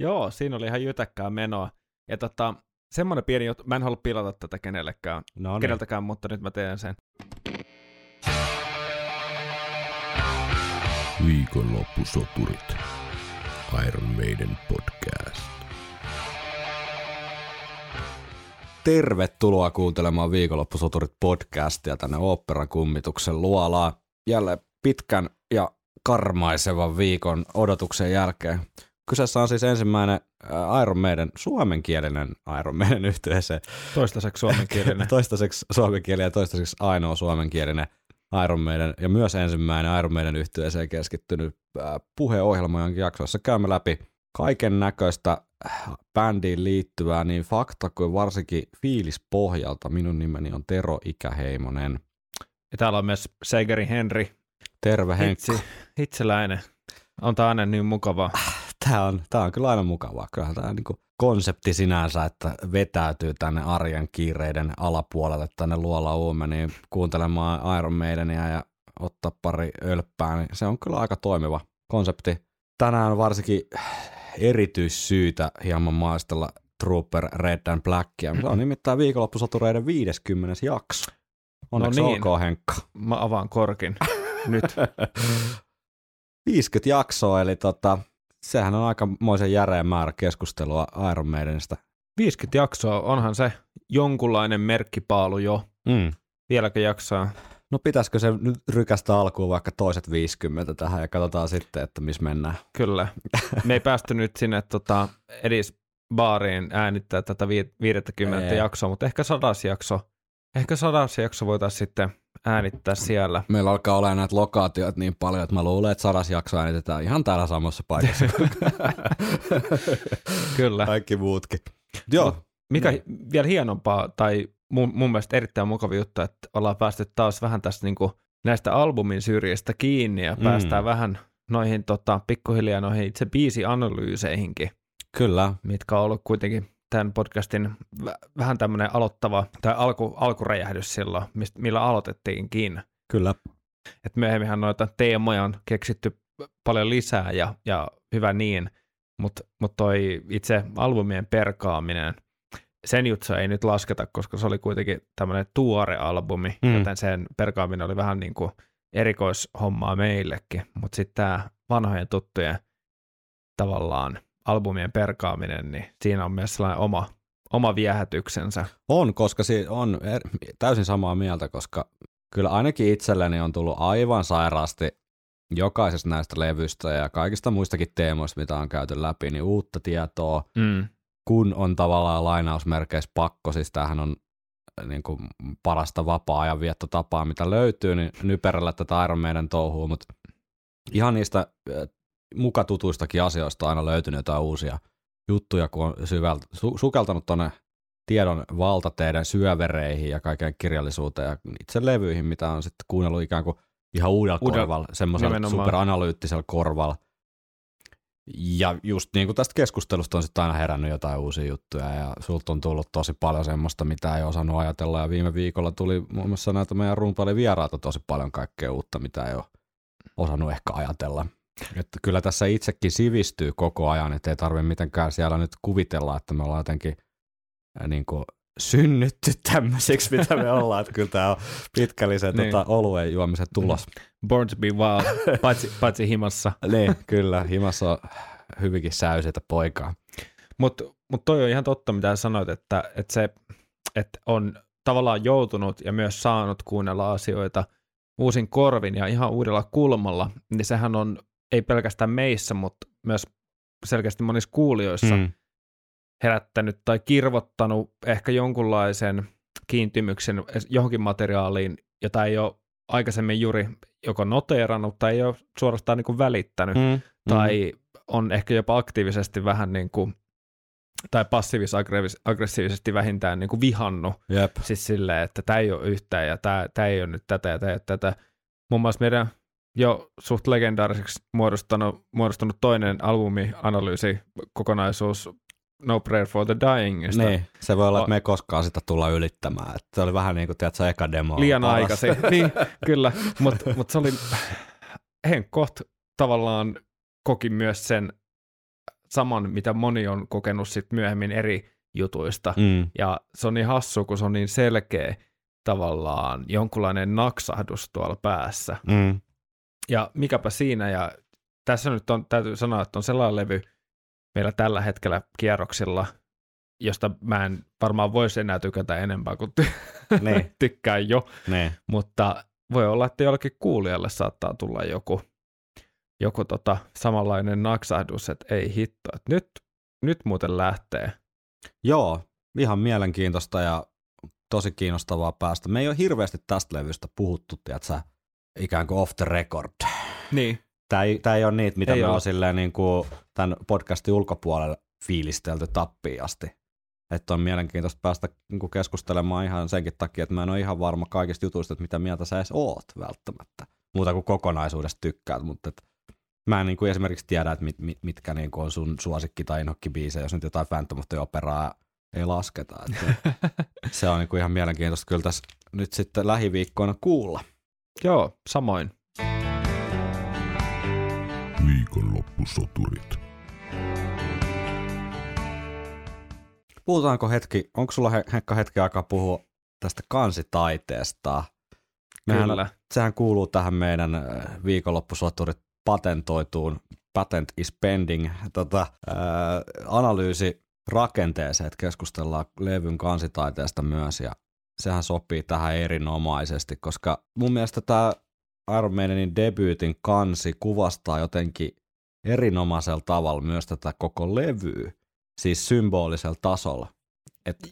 Joo, siinä oli ihan jytäkkää menoa. Ja tota, semmoinen pieni juttu, mä en halua pilata tätä kenellekään, No niin. keneltäkään, mutta nyt mä teen sen. Viikonloppusoturit. Iron Maiden podcast. Tervetuloa kuuntelemaan Viikonloppusoturit podcastia tänne Oopperan kummituksen luolaan. Jälleen pitkän ja karmaisevan viikon odotuksen jälkeen. Kyseessä on siis ensimmäinen äh, Iron Maiden, suomenkielinen Iron Maiden yhteisö. Toistaiseksi suomenkielinen. toistaiseksi suomenkielinen ja toistaiseksi ainoa suomenkielinen Iron Maiden ja myös ensimmäinen Iron Maiden yhteiseen keskittynyt äh, puheohjelma, jonka jaksoissa käymme läpi kaiken näköistä bändiin liittyvää niin fakta kuin varsinkin fiilispohjalta. Minun nimeni on Tero Ikäheimonen. ja täällä on myös Seigeri Henri, Terve Henkka. hitsi, hitsiläinen. On tää aina niin mukavaa. Tämä on, tämä on kyllä aina mukavaa. Kyllähän tämä niin konsepti sinänsä, että vetäytyy tänne arjen kiireiden alapuolelle tänne luola uumeniin kuuntelemaan Iron Maidenia ja ottaa pari ölppää, niin se on kyllä aika toimiva konsepti. Tänään varsinkin erityissyytä hieman maistella Trooper Red and Blackia. Se on nimittäin viikonloppusotureiden 50. jakso. Onneksi No niin. olkoon Henkka. Mä avaan korkin. Nyt. 50 jaksoa, eli tota, sehän on aikamoisen järeä määrä keskustelua Iron Maidenista. 50 jaksoa, onhan se jonkunlainen merkkipaalu jo. Mm. Vieläkö jaksaa? No pitäisikö se nyt rykästä alkuun vaikka toiset 50 tähän ja katsotaan sitten, että missä mennään. Kyllä. Me ei päästy nyt sinne tota, edes baariin äänittää tätä vi- 50 Ei. jaksoa, mutta ehkä sadas jakso. Ehkä sadas jakso voitaisiin sitten äänittää siellä. Meillä alkaa olla näitä lokaatioita niin paljon, että mä luulen, että sadas jakso äänitetään ihan täällä samassa paikassa. Kyllä. Kaikki muutkin. Joo, Mikä hi- vielä hienompaa, tai mun, mun mielestä erittäin mukava juttu, että ollaan päästy taas vähän tästä niinku näistä albumin syrjistä kiinni ja Mm. päästään vähän noihin tota, pikkuhiljaa noihin itse biisianalyyseihinkin, kyllä. mitkä on ollut kuitenkin tämän podcastin vä- vähän tämmöinen aloittava tai alku, alkuräjähdys silloin, mist, millä aloitettiinkin. Kyllä. Et myöhemminhän noita teemoja on keksitty paljon lisää ja, ja hyvä niin, mutta mut toi itse albumien perkaaminen, sen juttu ei nyt lasketa, koska se oli kuitenkin tämmöinen tuore albumi, mm. joten sen perkaaminen oli vähän niin kuin erikoishommaa meillekin, mutta sitten tämä vanhojen tuttujen tavallaan albumien perkaaminen, niin siinä on myös sellainen oma, oma viehätyksensä. On, koska si- on er- täysin samaa mieltä, koska kyllä ainakin itselleni on tullut aivan sairaasti jokaisesta näistä levyistä ja kaikista muistakin teemoista, mitä on käyty läpi, niin uutta tietoa, Mm. kun on tavallaan lainausmerkeissä pakko, siis tämähän on äh, niin kuin parasta vapaa-ajan viettotapaa, mitä löytyy, niin nyperellä tätä Iron Maiden touhua, mutta ihan niistä äh, mukatutuistakin asioista aina löytynyt jotain uusia juttuja, kun on syvältä, su, sukeltanut tuonne tiedon valtateiden syövereihin ja kaiken kirjallisuuteen ja itse levyihin, mitä on sitten kuunnellut ikään kuin ihan uudella Uudella- korvalla, semmoisella nimenomaan. superanalyyttisella korvalla. Ja just niin kuin tästä keskustelusta on sitten aina herännyt jotain uusia juttuja ja sulta on tullut tosi paljon semmoista, mitä ei osannut ajatella ja viime viikolla tuli muun muassa näitä meidän rumpaili vieraita tosi paljon kaikkea uutta, mitä ei ole osannut ehkä ajatella. Että kyllä tässä itsekin sivistyy koko ajan, että ei tarvitse mitenkään siellä nyt kuvitella, että me ollaan jotenkin niin kuin synnytty tämmöiseksi, mitä me ollaan. Että kyllä tämä on pitkällisen Niin. tota, oluen juomisen tulos. Born to be wild, paitsi, paitsi himassa. niin, kyllä. Himassa on hyvinkin säyseitä poikaa. Mutta mut toi on ihan totta, mitä sanoit, että, että se että on tavallaan joutunut ja myös saanut kuunnella asioita uusin korvin ja ihan uudella kulmalla, niin sehän on ei pelkästään meissä, mutta myös selkeästi monissa kuulijoissa mm. herättänyt tai kirvottanut ehkä jonkunlaisen kiintymyksen johonkin materiaaliin, jota ei ole aikaisemmin juuri joko noteerannut tai ei ole suorastaan niin kuin välittänyt Mm. tai on ehkä jopa aktiivisesti vähän niin kuin, tai passiivis-aggressiivisesti vähintään niin kuin vihannut. Jep. Siis silleen, että tämä ei ole yhtään ja tämä, tämä ei ole nyt tätä ja tämä ei ole tätä. Muun muassa meidän jo suht legendaariseksi muodostunut, muodostunut toinen albumianalyysi kokonaisuus No Prayer for the Dyingista. Niin, se voi olla, että me ei koskaan sitä tulla ylittämään. Että se oli vähän niin kuin, tiedätkö, eka demo. Liian aikaisin, niin kyllä, mutta mut se oli, Henk koht tavallaan koki myös sen saman, mitä moni on kokenut sit myöhemmin eri jutuista. Mm. Ja se on niin hassu, kun se on niin selkeä tavallaan jonkunlainen naksahdus tuolla päässä. Mm. Ja mikäpä siinä, ja tässä nyt on, täytyy sanoa, että on sellainen levy meillä tällä hetkellä kierroksilla, josta mä en varmaan voisi enää tykätä enempää kuin ty- Niin. tykkään jo, Ne. mutta voi olla, että jollekin kuulijalle saattaa tulla joku, joku tota samanlainen naksahdus, että ei hitto, että nyt, nyt muuten lähtee. Joo, ihan mielenkiintoista ja tosi kiinnostavaa päästä. Me ei ole hirveästi tästä levystä puhuttu, tiedätkö, ikään kuin off the record. Niin, Tämä ei, tämä ei ole niitä, mitä Ei me ole. on silleen niin kuin tämän podcastin ulkopuolella fiilistelty tappiin asti. Että on mielenkiintoista päästä niin kuin keskustelemaan ihan senkin takia, että mä en ole ihan varma kaikista jutuista, että mitä mieltä sä edes oot välttämättä. Muuta kuin kokonaisuudesta tykkäät, mutta et mä en niin kuin esimerkiksi tiedä, että mit, mit, mitkä niin kuin on sun suosikki- tai inhokkibiisejä, jos nyt jotain Phantom of the Operaa ei lasketa. Että se on niin kuin ihan mielenkiintoista kyllä tässä nyt sitten lähiviikkoina kuulla. Joo, samoin. Viikonloppusoturit. Puhutaanko hetki, onko sulla He- Henkka hetki aikaa puhua tästä kansitaiteesta? Mehän, Kyllä. Sehän kuuluu tähän meidän äh, viikonloppusoturit patentoituun patent is pending tota, äh, analyysi rakenteeseen, että keskustellaan levyn kansitaiteesta myös ja sehän sopii tähän erinomaisesti, koska mun mielestä tämä Iron Maidenin debyytin kansi kuvastaa jotenkin erinomaisella tavalla myös tätä koko levyä, siis symbolisella tasolla. Että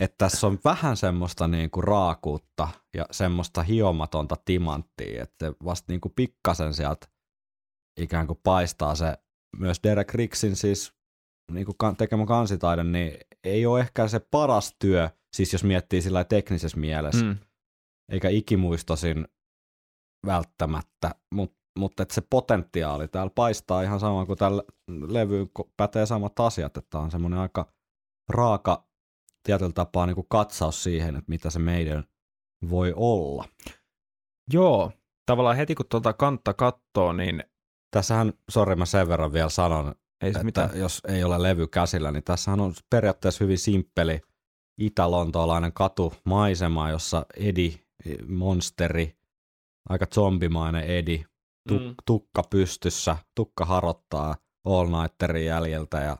et tässä on vähän semmoista niinku raakuutta ja semmoista hiomatonta timanttia, että vasta niinku pikkasen sieltä ikään kuin paistaa se myös Derek Rixin siis niinku tekemä kansitaide, niin ei ole ehkä se paras työ, siis jos miettii sillä teknisessä mielessä, Mm. eikä ikimuistosin välttämättä, mutta mutta että se potentiaali täällä paistaa ihan sama kuin tällä levyyn pätee samat asiat, että on semmoinen aika raaka tietyllä tapaa niin kuin katsaus siihen, että mitä se meidän voi olla. Joo, tavallaan heti kun tuota kantta kattoo, niin Tässähän, sori mä sen verran vielä sanon, ei se että mitään. jos ei ole levy käsillä, niin tässähän on periaatteessa hyvin simppeli itä-lontoolainen katumaisema, jossa Edi, monsteri, aika zombimainen Edi, tu- Mm. tukka pystyssä, tukka harottaa All Nighterin jäljeltä ja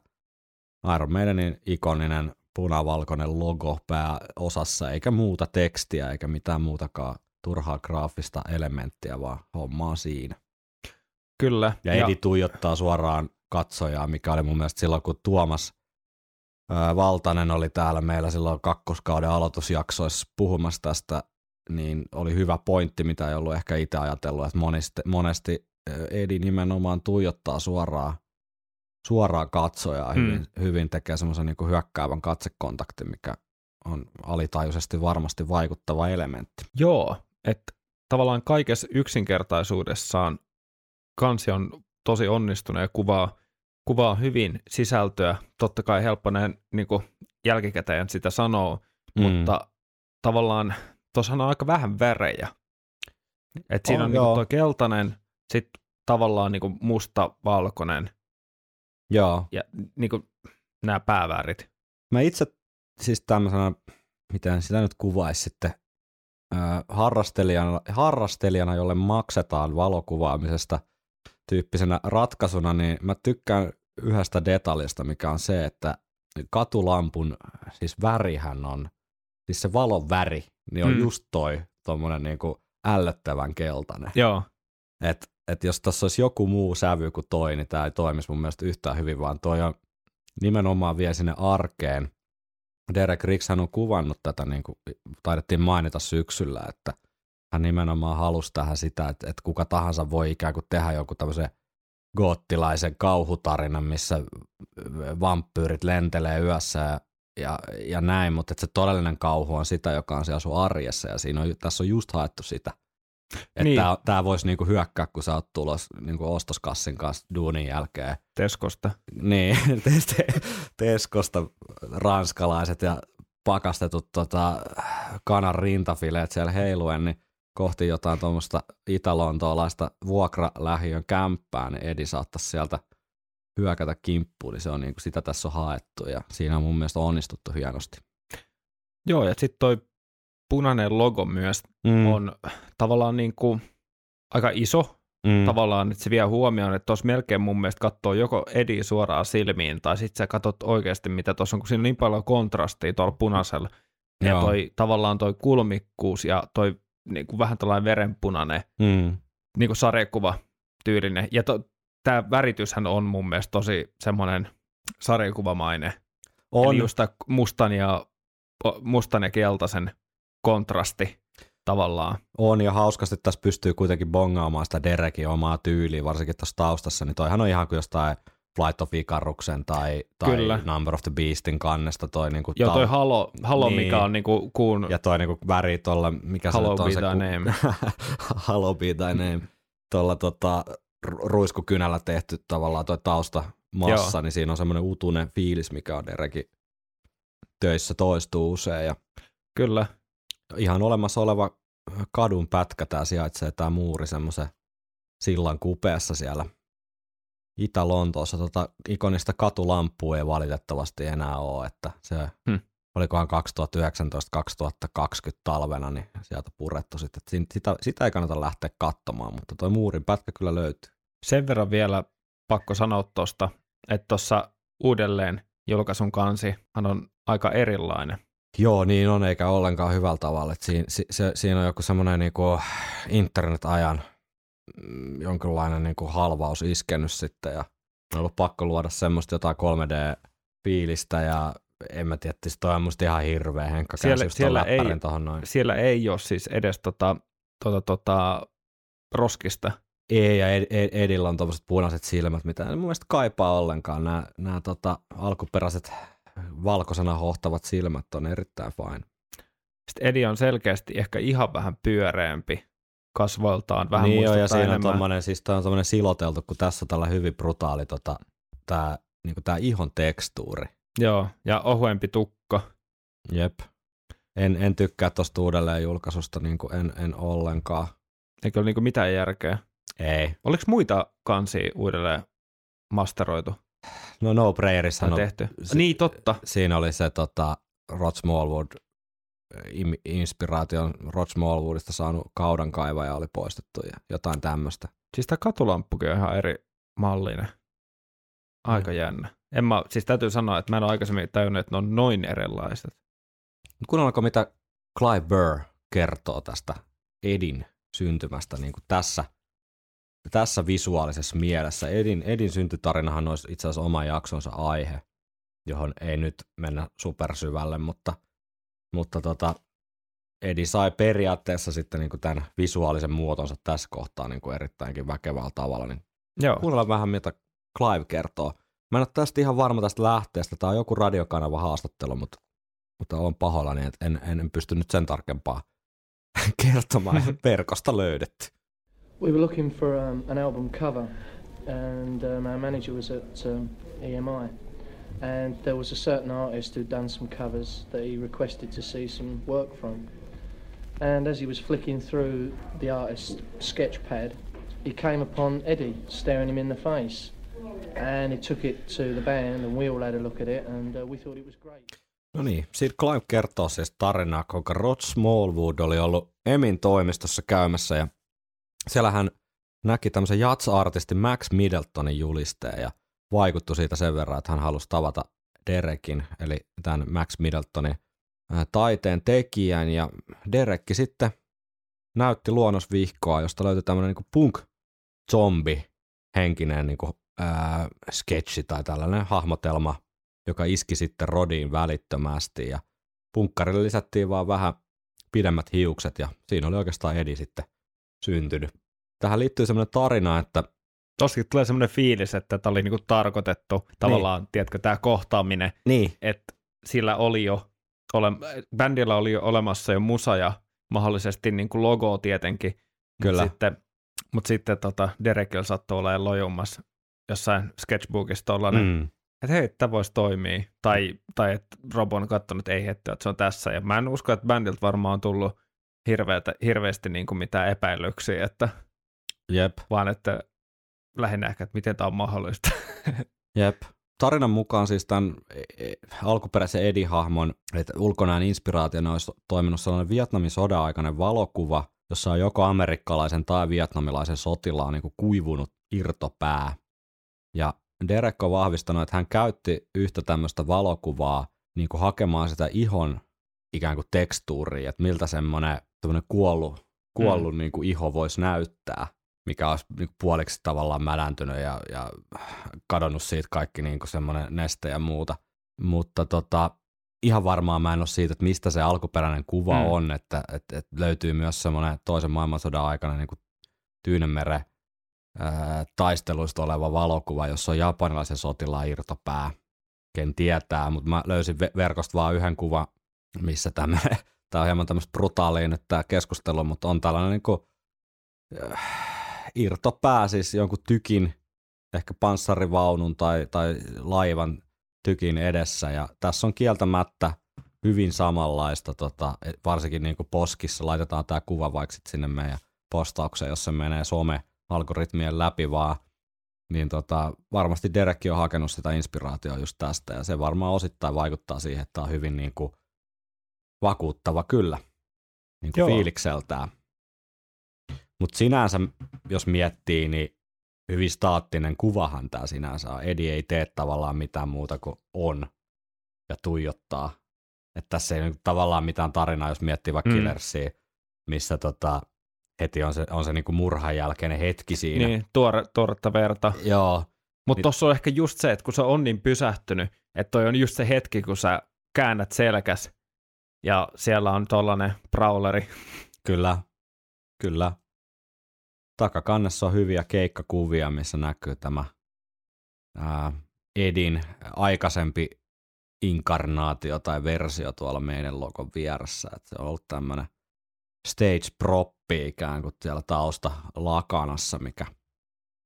Iron Maidenin ikoninen punavalkoinen logo pääosassa, eikä muuta tekstiä eikä mitään muutakaan turhaa graafista elementtiä, vaan hommaa siinä. Kyllä. Ja Edi tuijottaa suoraan katsojaa, mikä oli mun mielestä silloin, kun Tuomas Valtanen oli täällä meillä silloin kakkoskauden aloitusjaksoissa puhumassa tästä, niin oli hyvä pointti, mitä ei ollut ehkä itse ajatellut, että monesti, monesti Edi nimenomaan tuijottaa suoraan, suoraan katsojaa, Mm. hyvin, hyvin tekee semmoisen niin hyökkäävän katsekontaktin, mikä on alitajuisesti varmasti vaikuttava elementti. Joo, että tavallaan kaikessa yksinkertaisuudessaan kansi on tosi onnistunut ja kuvaa, kuvaa hyvin sisältöä. Totta kai helppo näin niin kuin jälkikäteen sitä sanoo, mm. mutta tavallaan tuossahan on aika vähän värejä. Et siinä On, on, niin tuo keltainen, sitten tavallaan niin kuin musta, valkoinen Joo, ja niin kuin nämä päävärit. Mä itse siis tämmöisenä, miten sitä nyt kuvaisi sitten, harrastelijana, harrastelijana, jolle maksetaan valokuvaamisesta tyyppisenä ratkaisuna, niin mä tykkään yhdestä detaljista, mikä on se, että katulampun, siis värihän on, siis se valon väri, niin on Mm. just toi tommonen niinku ällöttävän keltainen. Joo, Et, et jos tässä olisi joku muu sävy kuin toi, niin tämä ei toimisi mun mielestä yhtään hyvin, vaan toi on nimenomaan vie sinne arkeen. Derek Riggs hän on kuvannut tätä, niin kuin taidettiin mainita syksyllä, että hän nimenomaan halusi tähän sitä, että, että kuka tahansa voi ikään kuin tehdä joku tämmöisen goottilaisen kauhutarinan, missä vampyyrit lentelee yössä ja, ja, ja näin, mutta että se todellinen kauhu on sitä, joka on siellä sun arjessa ja siinä on, tässä on just haettu sitä. Että Niin. niin. tämä voisi niinku hyökkää, kun sä oot tulos niinku ostoskassin kanssa duunin jälkeen. Teskosta. Niin, te- Teskosta ranskalaiset ja pakastetut tota, kanan rintafileet siellä heiluen, niin kohti jotain tuommoista italontoolaista vuokralähiön kämppää, niin Edi saattaisi sieltä hyökätä kimppuun, niin se on niin kuin, sitä tässä on haettu ja siinä on mun mielestä onnistuttu hienosti. Joo, ja sitten toi punainen logo myös mm. on tavallaan niin kuin aika iso, mm. tavallaan, että se vie huomioon, että tuossa melkein mun mielestä katsoo joko Edi suoraan silmiin, tai sitten sä katsot oikeasti, mitä tuossa on, kun siinä on niin paljon kontrastia tuolla punaisella, ja toi tavallaan toi kulmikkuus ja toi niin kuin vähän tällainen verenpunainen mm. niin kuin sarjakuva tyylinen. Ja to, tämä värityshän on mun mielestä tosi semmoinen sarjakuvamainen. On. Eli just mustan ja, mustan ja keltaisen kontrasti tavallaan. On ja hauskasti tässä pystyy kuitenkin bongaamaan sitä Derekin omaa tyyliä, varsinkin tuossa taustassa, niin toihan on ihan kuin jostain Flight of Icaruksen tai, tai Kyllä. Number of the Beastin kannesta toi niinku Joo, toi Halo, Halo niin. mikä on niinku kuun... Ja toi niinku väri tuolla, mikä Halo se on se... Ku... name. Halo be thy name. Tuolla tota, ruiskukynällä tehty tavallaan toi tausta massa, Joo. niin siinä on semmoinen utunen fiilis, mikä on Derekin töissä toistuu usein. Ja Kyllä. Ihan olemassa oleva kadun pätkä, tämä sijaitsee tämä muuri semmoisen sillan kupeessa siellä Itä-Lontoossa. Tota ikonista katulampua ei valitettavasti enää ole, että se hmm. olikohan 2019-2020 talvena, niin sieltä purettu sitten. Sitä, sitä ei kannata lähteä katsomaan, mutta tuo muurin pätkä kyllä löytyy. Sen verran vielä pakko sanoa tuosta, että tuossa uudelleen julkaisun kansi on aika erilainen. Joo, niin on, eikä ollenkaan hyvällä tavalla. Että siinä, se, siinä on joku semmoinen niinku internet-ajan mm, jonkinlainen niinku halvaus iskenyt sitten ja on ollut pakko luoda semmoista jotain 3D-fiilistä ja en mä tiedä, että toi on musta ihan hirveä henkka siellä, siellä ei, noin. Siellä ei ole siis edes tota, tota, tota, roskista. Ei, ja Ed, Ed, Edillä on tuommoiset punaiset silmät, mitä en mun mielestä kaipaa ollenkaan. Nämä, nämä tota, alkuperäiset valkoisena hohtavat silmät on erittäin fine. Sitten Edi on selkeästi ehkä ihan vähän pyöreämpi kasvoiltaan. Vähän niin joo, ja siinä on tommonen, siis on tommonen siloteltu, kun tässä on tällä hyvin brutaali tota, tää, niinku tää ihon tekstuuri. Joo, ja ohuempi tukka. Jep. En, en tykkää tuosta uudelleen julkaisusta niin kuin en, en ollenkaan. Eikö ole niin kuin mitään järkeä? Ei. Oliko muita kansia uudelleen masteroitu? No No Prayerissa on tehty. Si- niin, totta. Siinä oli se tota, Rod Smallwood inspiraation Rod Smallwoodista saanut kaudan kaivaja oli poistettu ja jotain tämmöistä. Siis tämä katulamppukin on ihan eri mallinen. Aika mm. jännä. En mä, siis täytyy sanoa, että mä en ole aikaisemmin tajunnut, että ne on noin erilaiset. Kuunnelko mitä Clive Burr kertoo tästä Edin syntymästä niin kuin tässä tässä visuaalisessa mielessä. Edin, Edin syntytarinahan olisi itse asiassa oma jaksonsa aihe, johon ei nyt mennä supersyvälle, mutta, mutta tota, Edi sai periaatteessa sitten niin kuin tämän visuaalisen muotonsa tässä kohtaa niin kuin erittäinkin väkevällä tavalla. Niin Joo. Kuunnellaan vähän, mitä Clive kertoo. Mä en ole tästä ihan varma tästä lähteestä. Tämä on joku radiokanava haastattelu, mutta, mutta olen pahoillani, että en, en pysty nyt sen tarkempaa kertomaan. Verkosta löydetty. we were looking for um, an album cover, and um, our manager was at um, EMI, and there was a certain artist who'd done some covers that he requested to see some work from. And as he was flicking through the artist's sketch pad, he came upon Eddie staring him in the face. And he took it to the band, and we all had a look at it, and uh, we thought it was great. No niin, siitä Clive kertoo siis tarinaa, kuinka Rod Smallwood oli ollut Emin toimistossa käymässä ja siellä hän näki tämmöisen jats-artistin Max Middletonin julisteen ja vaikuttui siitä sen verran, että hän halusi tavata Derekin, eli tämän Max Middletonin taiteen tekijän, ja Derekki sitten näytti luonnosvihkoa, josta löytyi tämmöinen niin punk-zombi henkinen niin kuin, ää, sketchi tai tällainen hahmotelma, joka iski sitten Rodiin välittömästi, ja punkkarille lisättiin vaan vähän pidemmät hiukset, ja siinä oli oikeastaan Edi sitten syntynyt. Tähän liittyy semmoinen tarina, että Toskin tulee semmoinen fiilis, että tämä oli niinku tarkoitettu tavallaan, niin. tiedätkö, tämä kohtaaminen, niin. että sillä oli jo, ole, bändillä oli jo olemassa jo musa ja mahdollisesti niinku logo tietenkin, Kyllä. Mutta sitten, mut sitten tota, Derekillä sattui olemaan lojummassa jossain sketchbookissa tollainen, mm. että hei, tämä voisi toimia, tai, tai että Robo on katsonut, että ei, että se on tässä, ja mä en usko, että bändiltä varmaan on tullut hirveätä, hirveästi niin kuin mitään epäilyksiä, että Jep. vaan että lähinnä ehkä, että miten tämä on mahdollista. Jep. Tarinan mukaan siis tämän e- e- alkuperäisen Eddie-hahmon, että ulkonäön inspiraationa olisi toiminut sellainen Vietnamin sodan aikainen valokuva, jossa on joko amerikkalaisen tai vietnamilaisen sotilaan niin kuin kuivunut irtopää. Ja Derek on vahvistanut, että hän käytti yhtä tämmöistä valokuvaa niin kuin hakemaan sitä ihon ikään kuin tekstuuria, että miltä semmoinen kuollut, kuollut mm. niin kuin iho voisi näyttää mikä olisi niin puoliksi tavallaan mädäntynyt ja, ja kadonnut siitä kaikki niin semmoinen neste ja muuta. Mutta tota, ihan varmaan mä en ole siitä, että mistä se alkuperäinen kuva mm. on, että, että, että löytyy myös semmoinen toisen maailmansodan aikana niin kuin Tyynemeren ää, taisteluista oleva valokuva, jossa on japanilaisen sotilaan irtopää. Ken tietää, mutta mä löysin verkosta vaan yhden kuvan, missä tämmöinen, tämä on hieman tämmöistä brutaalia nyt tämä keskustelu, mutta on tällainen niin kuin, äh, irtopää, siis jonkun tykin, ehkä panssarivaunun tai, tai laivan tykin edessä. Ja tässä on kieltämättä hyvin samanlaista, tota, varsinkin niin kuin poskissa, laitetaan tämä kuva vaikka sinne meidän postaukseen, jos se menee some-algoritmien läpi vaan, niin tota, varmasti Derekki on hakenut sitä inspiraatiota just tästä, ja se varmaan osittain vaikuttaa siihen, että tämä on hyvin niin kuin vakuuttava kyllä, niin kuin fiilikseltään. Mutta sinänsä, jos miettii, niin hyvin staattinen kuvahan tämä sinänsä on. Edi ei tee tavallaan mitään muuta kuin on ja tuijottaa. Että tässä ei nyt tavallaan mitään tarinaa, jos miettii vaikka mm. Killersia, missä tota, heti on se, on se niinku murhan jälkeinen hetki siinä. Niin, tuore, tuoretta verta. Joo. Mutta tuossa on ehkä just se, että kun se on niin pysähtynyt, että toi on just se hetki, kun sä käännät selkäs ja siellä on tollanen brawleri. Kyllä, kyllä takakannessa on hyviä keikkakuvia, missä näkyy tämä ää, Edin aikaisempi inkarnaatio tai versio tuolla meidän logon vieressä. Et se on ollut tämmöinen stage proppi ikään kuin siellä tausta lakanassa, mikä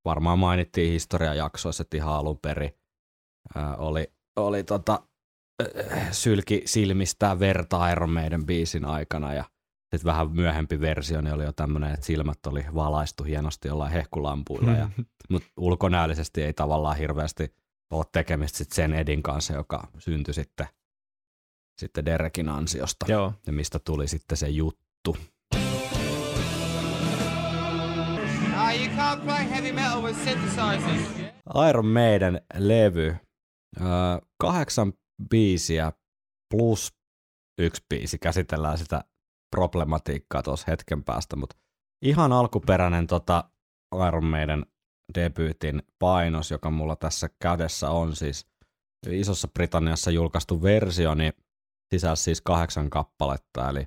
varmaan mainittiin historiajaksoissa, että ihan alun perin ää, oli, oli tota, sylki silmistää verta Maiden biisin aikana ja sitten vähän myöhempi versio niin oli jo tämmöinen, että silmät oli valaistu hienosti jollain hehkulampuilla, ja, mutta ulkonäöllisesti ei tavallaan hirveästi ole tekemistä sit sen Edin kanssa, joka syntyi sitten, sitten Derekin ansiosta, Joo. ja mistä tuli sitten se juttu. Iron Maiden levy, kahdeksan biisiä plus yksi biisi, käsitellään sitä problematiikkaa tuossa hetken päästä, mutta ihan alkuperäinen tota Iron Maiden debyytin painos, joka mulla tässä kädessä on siis Isossa Britanniassa julkaistu versio, niin sisälsi siis kahdeksan kappaletta, eli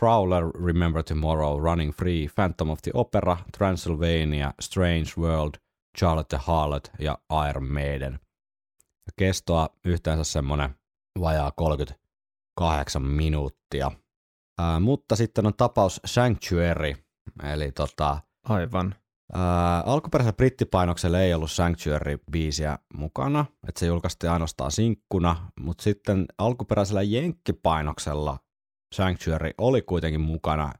Prowler, Remember Tomorrow, Running Free, Phantom of the Opera, Transylvania, Strange World, Charlotte the Harlot ja Iron Maiden. Kestoa yhteensä semmonen vajaa 38 minuuttia. Ää, mutta sitten on tapaus Sanctuary, eli tota, Aivan. Ää, alkuperäisellä brittipainoksella ei ollut Sanctuary-biisiä mukana, että se julkaistiin ainoastaan sinkkuna, mutta sitten alkuperäisellä jenkkipainoksella Sanctuary oli kuitenkin mukana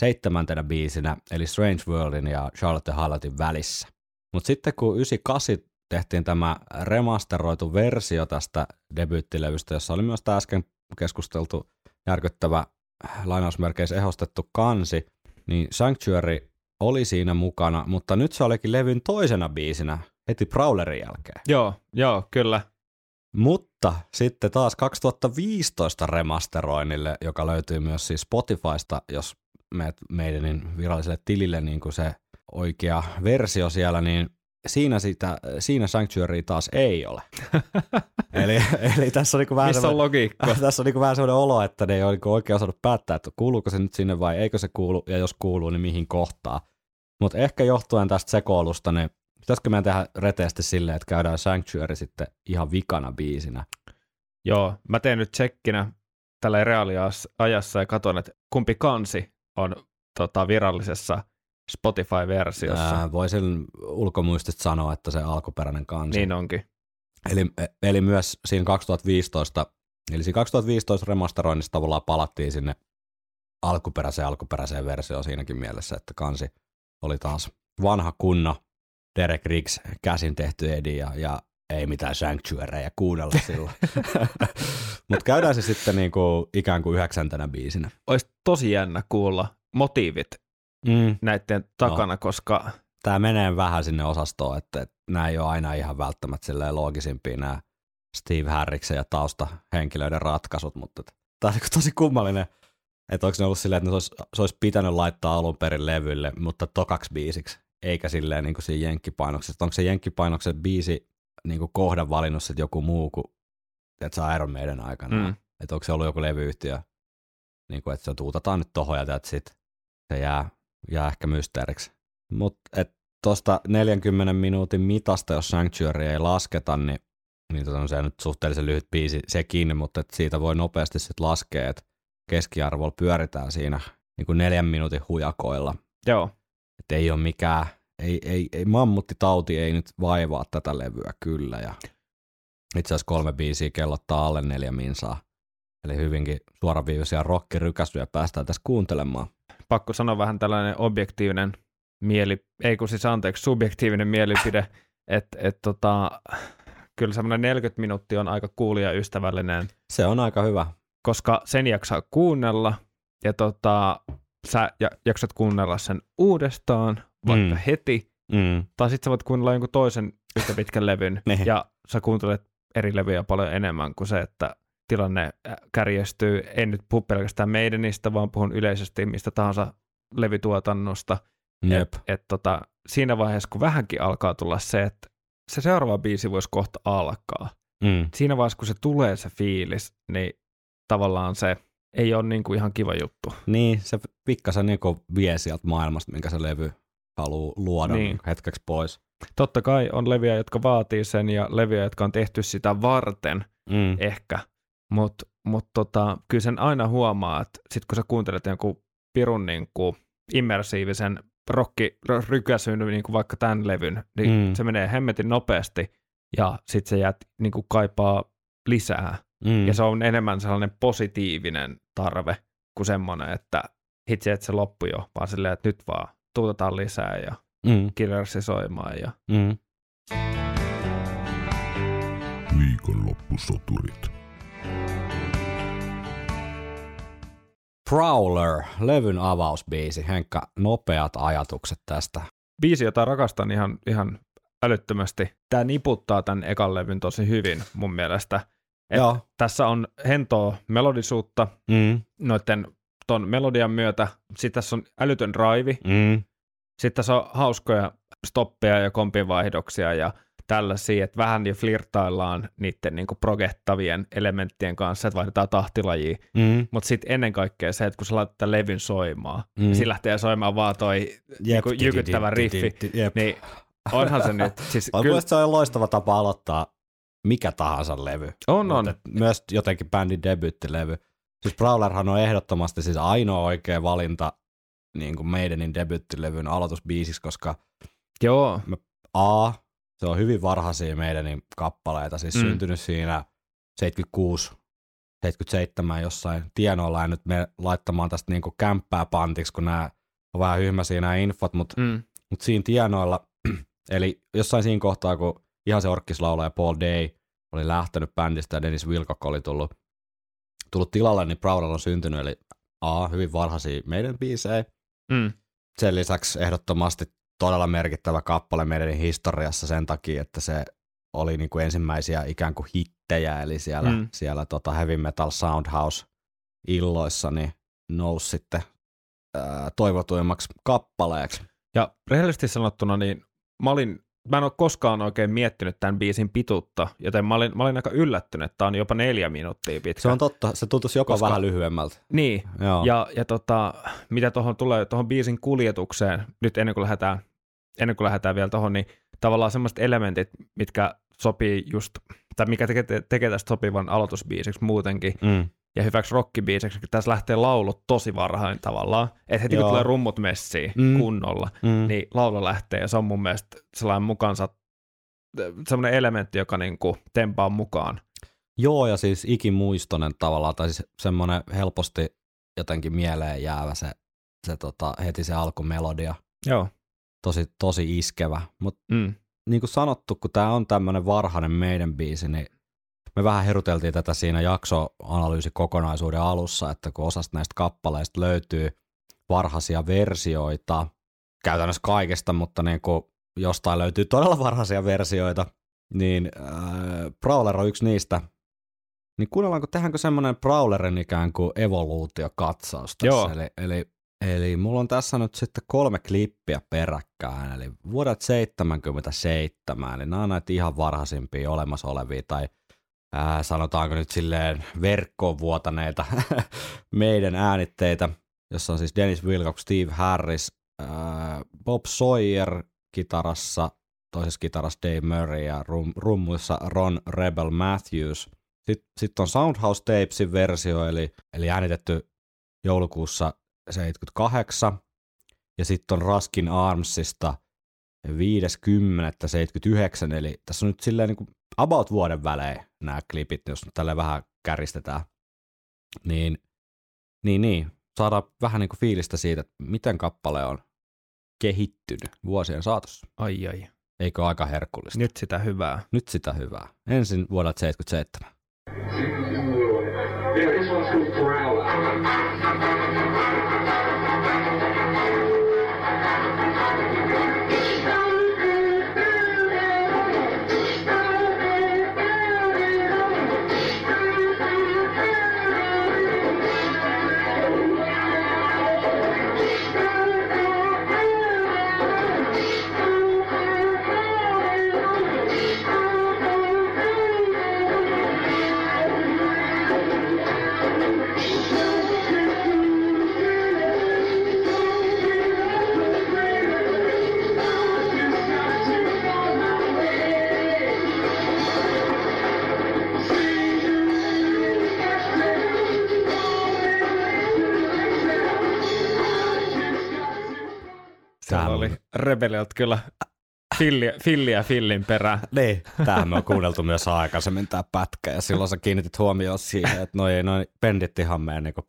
seitsemäntenä biisinä, eli Strange Worldin ja Charlotte Hallotin välissä. Mutta sitten kun 98 tehtiin tämä remasteroitu versio tästä debyyttilevystä, jossa oli myös tämä äsken keskusteltu järkyttävä lainausmerkeissä ehostettu kansi, niin Sanctuary oli siinä mukana, mutta nyt se olikin levyn toisena biisinä heti Prowlerin jälkeen. Joo, joo, kyllä. Mutta sitten taas 2015 remasteroinnille, joka löytyy myös siis Spotifysta, jos meet meidän viralliselle tilille niin kuin se oikea versio siellä, niin siinä, sitä, siinä Sanctuary taas ei ole. eli, eli tässä on, niinku vähän Missä on logiikka? Tässä on niinku vähän sellainen olo, että ne ei ole niinku oikein osannut päättää, että kuuluuko se nyt sinne vai eikö se kuulu, ja jos kuuluu, niin mihin kohtaa. Mutta ehkä johtuen tästä sekoilusta, niin pitäisikö meidän tehdä reteesti silleen, että käydään Sanctuary sitten ihan vikana biisinä? Joo, mä teen nyt tsekkinä tällä reaaliajassa ja katson, että kumpi kansi on tota, virallisessa Spotify-versiossa. Ää, voisin ulkomuistista sanoa, että se alkuperäinen kansi. Niin onkin. Eli, eli myös siinä 2015, eli siinä 2015 remasteroinnissa tavallaan palattiin sinne alkuperäiseen alkuperäiseen versioon siinäkin mielessä, että kansi oli taas vanha kunno Derek Riggs käsin tehty edi ja, ja ei mitään sanctuaryja kuunnella silloin. Mutta käydään se sitten niinku ikään kuin yhdeksäntenä biisinä. Olisi tosi jännä kuulla motiivit Mm. näiden takana, koska Tämä menee vähän sinne osastoon, että, että nämä ei ole aina ihan välttämättä silleen loogisimpia nämä Steve Harriksen ja taustahenkilöiden ratkaisut, mutta tämä on niinku tosi kummallinen, että onko ne ollut silleen, että ne olisi, se olisi pitänyt laittaa alun perin levylle, mutta tokaksi biisiksi, eikä silleen niin kuin siinä jenkkipainoksessa. Onko se jenkkipainoksen biisi niin kuin kohdan valinnut sitten joku muu kuin että on Iron Maiden aikana. Mm. Että onko se ollut joku levyyhtiö, niin kuin, että se tuutataan nyt tohon ja sit. Se jää, jää ehkä mysteeriksi. Mutta tuosta 40 minuutin mitasta, jos Sanctuary ei lasketa, niin, niin tota, on se nyt suhteellisen lyhyt biisi sekin, mutta et siitä voi nopeasti sitten laskea, että keskiarvolla pyöritään siinä niin kuin neljän minuutin hujakoilla. joo, Että ei ole mikään, ei, ei, ei, mammuttitauti ei nyt vaivaa tätä levyä kyllä. Ja itse asiassa kolme biisiä kellottaa alle neljä minsaa. Eli hyvinkin suoraviivaisia rockirykäsyjä päästään tässä kuuntelemaan. Pakko sanoa vähän tällainen objektiivinen mieli, ei kun siis anteeksi, subjektiivinen mielipide, että et tota, kyllä semmoinen 40 minuuttia on aika kuulijaystävällinen, Se on aika hyvä. koska sen jaksaa kuunnella ja tota, sä ja- jaksat kuunnella sen uudestaan, vaikka Mm. heti, Mm. tai sitten sä voit kuunnella jonkun toisen yhtä pitkän levyn, Niin. ja sä kuuntelet eri levyjä paljon enemmän kuin se, että tilanne äh, kärjestyy. En nyt puhu pelkästään Maidenistä, vaan puhun yleisesti mistä tahansa levytuotannosta. Jep. Et, et tota, siinä vaiheessa, kun vähänkin alkaa tulla se, että se seuraava biisi voisi kohta alkaa. Mm. Siinä vaiheessa, kun se tulee se fiilis, niin tavallaan se ei ole niinku ihan kiva juttu. Niin, se pikkasen niinku vie sieltä maailmasta, minkä se levy haluaa luoda Niin. niin. hetkeksi pois. Totta kai on leviä, jotka vaatii sen ja leviä, jotka on tehty sitä varten Mm. ehkä, mutta mut tota, kyllä sen aina huomaa, että sit kun sä kuuntelet jonkun pirun niinku immersiivisen rockirykäsyn, niin kuin vaikka tämän levyn, niin mm. Se menee hemmetin nopeasti ja sitten se jät niin kuin kaipaa lisää. Mm. Ja se on enemmän sellainen positiivinen tarve kuin semmoinen, että hitsi, että se loppui jo, vaan silleen, että nyt vaan tuutetaan lisää ja mm. killersi soimaan. Ja... Mm. Viikonloppusoturit. Prowler, levyn avausbiisi. Henkka, nopeat ajatukset tästä. Biisi, jota rakastan ihan, ihan älyttömästi. Tämä niputtaa tämän ekan levyn tosi hyvin mun mielestä. Et Joo. Tässä on hentoa melodisuutta Mm. noiden ton melodian myötä. Sitten tässä on älytön raivi. Mm. Sitten tässä on hauskoja stoppeja ja kompinvaihdoksia ja tällaisia, että vähän jo flirtaillaan niiden niin progettavien elementtien kanssa, että vaihdetaan tahtilajia. Mm. Mutta sitten ennen kaikkea se, että kun sä laitat tämän levyn soimaan, mm. Ja siinä lähtee soimaan vaan toi niinku jykyttävä riffi, Jep. niin onhan se nyt. Siis On kyllä, se on loistava tapa aloittaa mikä tahansa levy. on, on. Et Myös jotenkin bändin debyyttilevy. Siis Prowlerhan on ehdottomasti siis ainoa oikea valinta niin kuin Maidenin debyyttilevyn aloitusbiisiksi, koska Joo, A, se on hyvin varhaisia Maidenin kappaleita, siis Mm. syntynyt siinä 76 77 jossain tienoilla. Ja nyt me laittamaan tästä niinku kämppää pantiksi, kun nämä on vähän hyhmäisiä nämä infot, mutta mm, mut siinä tienoilla, eli jossain siinä kohtaa, kun ihan se orkkislaulaja Paul Day oli lähtenyt bändistä ja Dennis Wilcock oli tullut, tullut tilalle, niin Prowler on syntynyt, eli A, hyvin varhaisia meidän biisejä. mm, Sen lisäksi ehdottomasti todella merkittävä kappale meidän historiassa sen takia, että se oli niin kuin ensimmäisiä ikään kuin hittejä, eli siellä, Mm. siellä tota heavy metal soundhouse illoissa niin nousi sitten ää, toivotuimmaksi kappaleeksi. Ja rehellisesti sanottuna, niin mä olin, mä en ole koskaan oikein miettinyt tämän biisin pituutta, joten mä olin, mä olin aika yllättynyt, että tämä on jopa neljä minuuttia pitkä. Se on totta, se tuntuisi joko Koska- vähän lyhyemmältä. Niin, Joo. ja, ja tota, mitä tuohon tulee, tuohon biisin kuljetukseen, nyt ennen kuin lähdetään, ennen kuin lähdetään vielä tuohon, niin tavallaan semmoiset elementit, mitkä sopii just, tai mikä tekee, tekee tästä sopivan aloitusbiisiksi muutenkin, Mm. ja hyväksi rockibiisiksi, kun tässä lähtee laulut tosi varhain tavallaan, että heti kun Joo. tulee rummut messiin Mm. kunnolla, Mm. niin laulu lähtee, ja se on mun mielestä sellainen mukansa, semmoinen elementti, joka niinku tempaa mukaan. Joo, ja siis ikimuistoinen tavallaan, tai siis semmoinen helposti jotenkin mieleen jäävä se, se tota, heti se alkumelodia. Joo. Tosi, tosi iskevä. Mutta Mm. niin kuin sanottu, kun tämä on tämmöinen varhainen meidän biisi, niin me vähän heruteltiin tätä siinä jaksoanalyysikokonaisuuden alussa, että kun osasta näistä kappaleista löytyy varhaisia versioita, käytännössä kaikesta, mutta niin kuin jostain löytyy todella varhaisia versioita, niin äh, Prowler on yksi niistä. Niin kuunnellaanko, tehdäänkö semmoinen Prowlerin ikään kuin evoluutiokatsaus tässä? Joo. Eli, eli, eli mulla on tässä nyt sitten kolme klippiä peräkkäin, eli vuodet 77, eli nämä on näitä ihan varhaisimpia olemassa olevia, tai ää, sanotaanko nyt silleen verkkoon vuotaneita meidän äänitteitä, jossa on siis Dennis Wilcox, Steve Harris, ää, Bob Sawyer kitarassa, toisessa kitarassa Dave Murray ja rum, rummuissa Ron Rebel Matthews. Sitten sit on Soundhouse Tapesin versio, eli, eli äänitetty joulukuussa 78. Ja sitten on Raskin Armsista 50.79, eli tässä on nyt silleen niin kuin about vuoden välein nämä klipit, jos tälle vähän käristetään. Niin, niin, niin, saadaan vähän niin kuin fiilistä siitä, että miten kappale on kehittynyt vuosien saatossa. Ai ai. Eikö aika herkullista? Nyt sitä hyvää. Nyt sitä hyvää. Ensin vuodelta 77. Yeah, this one's called Prowler. Rebeliot kyllä filliä, filliä fillin perään. Niin, tämähän me on kuunneltu myös aikaisemmin tämä pätkä, ja silloin sä kiinnitit huomioon siihen, että noi, noi bändit ihan menee niinku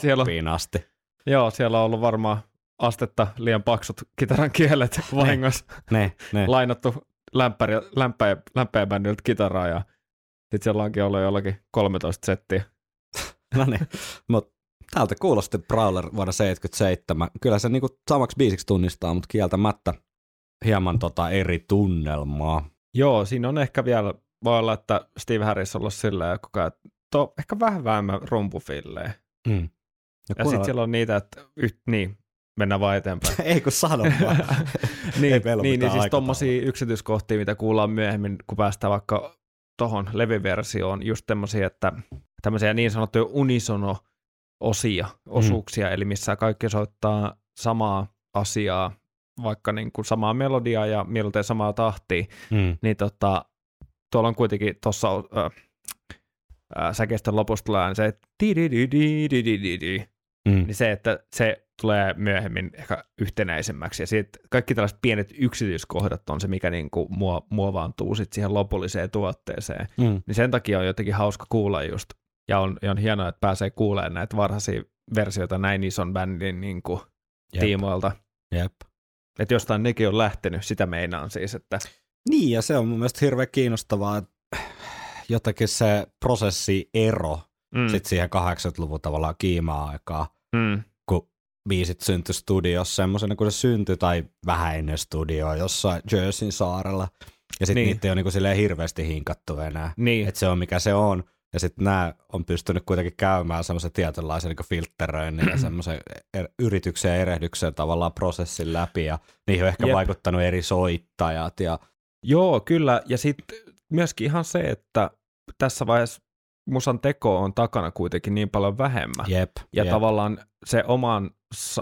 Siellä on- tappiin asti. Joo, siellä on ollut varmaan astetta liian paksut kitaran kielet vahingossa. Ne, ne. Lainattu lämpäri, lämpäjä, lämpäjäbändiltä kitaraa ja sitten siellä onkin ollut jollakin 13 settiä. No niin, mutta täältä kuulosti Prowler vuonna 77. Kyllä se niinku samaksi biisiksi tunnistaa, mutta kieltämättä hieman tota eri tunnelmaa. Joo, siinä on ehkä vielä, voi olla, että Steve Harris on ollut silleen koko ajan, to, ehkä vähän vähemmän rumpufilleen. Mm. Ja kuunnella- sitten siellä on niitä, että yht, niin, mennään vaan eteenpäin. Ei kun sano vaan. niin, Ei niin, niin siis tommosia yksityiskohtia, mitä kuullaan myöhemmin, kun päästään vaikka tohon levyversioon, just tämmöisiä, että tämmöisiä niin sanottuja unisono-osia, osuuksia, eli missä kaikki soittaa samaa asiaa, vaikka niin kuin samaa melodiaa ja mieluiten samaa tahtia, Mm. niin tota, tuolla on kuitenkin tuossa äh, äh, säkeistön lopussa tulee se. Mm. niin se, että se tulee myöhemmin ehkä yhtenäisemmäksi ja sitten kaikki tällaiset pienet yksityiskohdat on se, mikä niin kuin muo, muovaantuu sit siihen lopulliseen tuotteeseen. Mm. Niin sen takia on jotenkin hauska kuulla just, ja on, ja on hienoa, että pääsee kuulemaan näitä varhaisia versioita näin ison bändin niin kuin Jep. tiimoilta. Jep. Että jostain nekin on lähtenyt, sitä meinaan siis, että Niin, ja se on mun mielestä hirveän kiinnostavaa, että jotenkin se prosessiero mm, sit siihen 80-luvun tavallaan kiima-aikaa, mm, kun biisit syntyi studiossa semmoisena kuin se syntyi, tai vähän ennen studioa jossain Jerseyn saarella. Ja sitten Niin. niin. niitä ei ole niinku silleen hirveästi hinkattu enää. niin, Että se on mikä se on. Ja sitten nämä on pystynyt kuitenkin käymään semmoisen tietynlaisen niin filtteröinnin ja semmoisen er- yrityksen ja erehdyksen tavallaan prosessin läpi. Ja niihin on ehkä Jep. Vaikuttanut eri soittajat. Ja, Joo, kyllä. Ja sitten myöskin ihan se, että tässä vaiheessa musan teko on takana kuitenkin niin paljon vähemmän. jep, Ja jep. tavallaan se oman,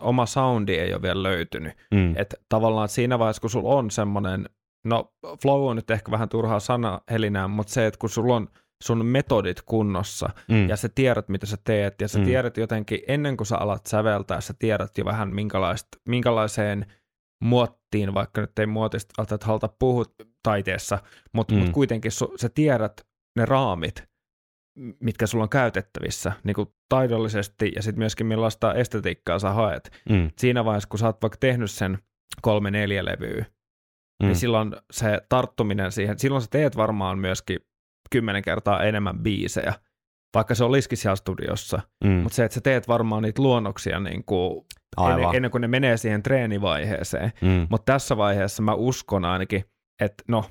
oma soundi ei ole vielä löytynyt. mm. Että tavallaan siinä vaiheessa, kun sulla on semmoinen, no flow on nyt ehkä vähän turhaa sana helinää, mutta se, että kun sulla on sun metodit kunnossa mm. ja sä tiedät, mitä sä teet, ja sä Mm. tiedät jotenkin, ennen kuin sä alat säveltää, sä tiedät jo vähän minkälaiseen muottiin, vaikka nyt ei muotista välttämättä haluta puhua taiteessa, mutta Mm. mut kuitenkin su, sä tiedät ne raamit, mitkä sulla on käytettävissä niin kuin taidollisesti ja sitten myöskin millaista estetiikkaa sä haet. Mm. Siinä vaiheessa, kun sä oot vaikka tehnyt sen kolme neljä levyä, mm. niin silloin se tarttuminen siihen, silloin sä teet varmaan myöskin kymmenen kertaa enemmän biisejä, vaikka se olisikin siellä studiossa. Mm. Mutta se, että sä teet varmaan niitä luonnoksia niin kuin Aivan. ennen, ennen kuin ne menee siihen treenivaiheeseen. Mm. Mutta tässä vaiheessa mä uskon ainakin, että no,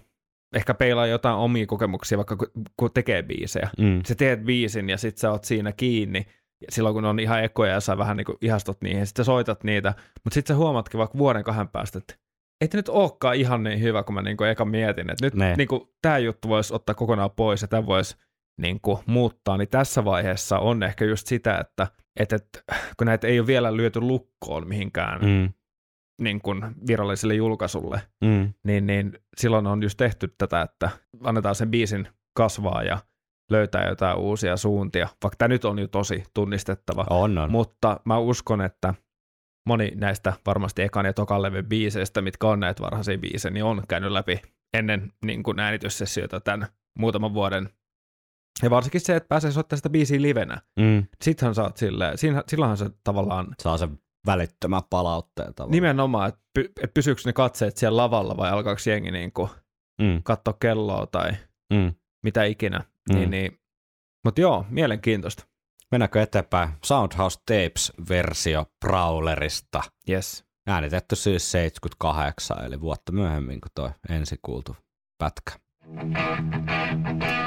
ehkä peilaa jotain omia kokemuksia, vaikka ku- kun tekee biisejä. Mm. Sä teet biisin ja sit sä oot siinä kiinni, silloin kun on ihan ekoja ja sä vähän niin kuin ihastut niihin, sit sä soitat niitä, mutta sit sä huomaatkin vaikka vuoden kahden päästä, että ei tämä nyt olekaan ihan niin hyvä, kun mä niin kuin eka mietin, että nyt Ne. niin kuin, tämä juttu voisi ottaa kokonaan pois ja tämä voisi niin kuin, muuttaa, niin tässä vaiheessa on ehkä just sitä, että, että, että kun näitä ei ole vielä lyöty lukkoon mihinkään Mm. niin kuin viralliselle julkaisulle, Mm. niin, niin silloin on just tehty tätä, että annetaan sen biisin kasvaa ja löytää jotain uusia suuntia, vaikka tämä nyt on jo tosi tunnistettava, On, on. mutta mä uskon, että moni näistä varmasti ekan ja tokan levyn biiseistä, mitkä on näitä varhaisia biisejä, niin on käynyt läpi ennen niin kuin äänityssessioita tämän muutaman vuoden. Ja varsinkin se, että pääsee soittamaan sitä biisiä livenä. Mm. Sittenhän oot silleen, silloinhan se tavallaan Saa sen välittömän palautteen tavallaan. nimenomaan, että, py, että pysyykö ne katseet siellä lavalla vai alkaako jengi niin kuin Mm. katsoa kelloa tai Mm. mitä ikinä. Mm. Niin, niin. Mutta joo, mielenkiintoista. Mennäänkö eteenpäin? Soundhouse Tapes-versio Brawlerista. Yes. Äänitetty siis 78, eli vuotta myöhemmin kuin toi ensi kuultu pätkä. Walking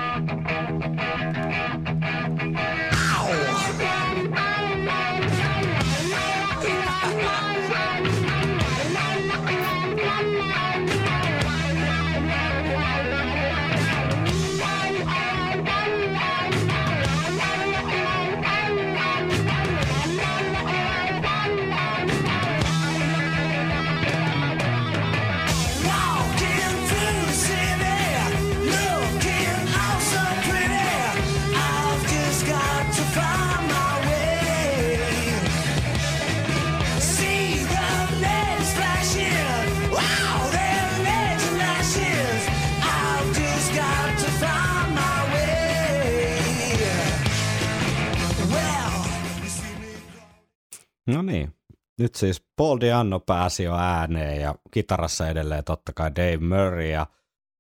No niin. Nyt siis Paul Dianno pääsi jo ääneen ja kitarassa edelleen totta kai Dave Murray ja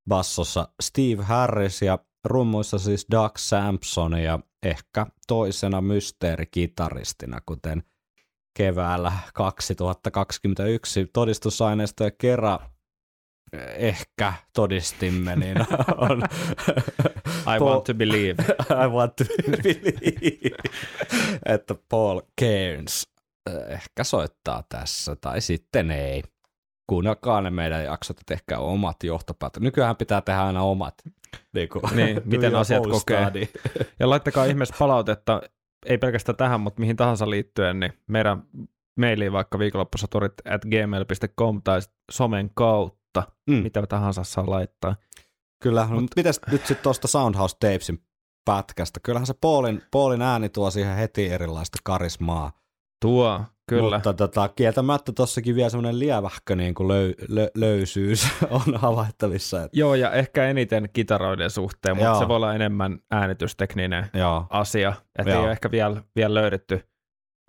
bassossa Steve Harris ja rummuissa siis Doug Sampson ja ehkä toisena mysteerikitaristina, kuten keväällä 2021 todistusaineistoja kerran ehkä todistimme, niin on I want to believe. I want to believe, että Paul Cairns ehkä soittaa tässä, tai sitten ei. Kuunnelkaa ne meidän jaksot ja tehkää omat johtopäätökset. Nykyään pitää tehdä aina omat. Niin, kuin, Niin, miten asiat kokee. study. Ja laittakaa ihmeessä palautetta, ei pelkästään tähän, mutta mihin tahansa liittyen, niin meidän mailiin vaikka viikonloppusaturit at gmail.com tai somen kautta, Mm. mitä tahansa saa laittaa. Kyllä, no, mutta mites nyt sitten tuosta Soundhouse Tapesin pätkästä? Kyllähän se Paulin, Paulin ääni tuo siihen heti erilaista karismaa. Tuo, kyllä. Mutta tota, kieltämättä tossakin vielä semmoinen lievähkö niin kuin löy, lö, löysyys on havaittavissa. Että, Joo, ja ehkä eniten kitaroiden suhteen, mutta Joo. se voi olla enemmän äänitystekninen joo, asia. Että ei ole ehkä vielä, vielä löydetty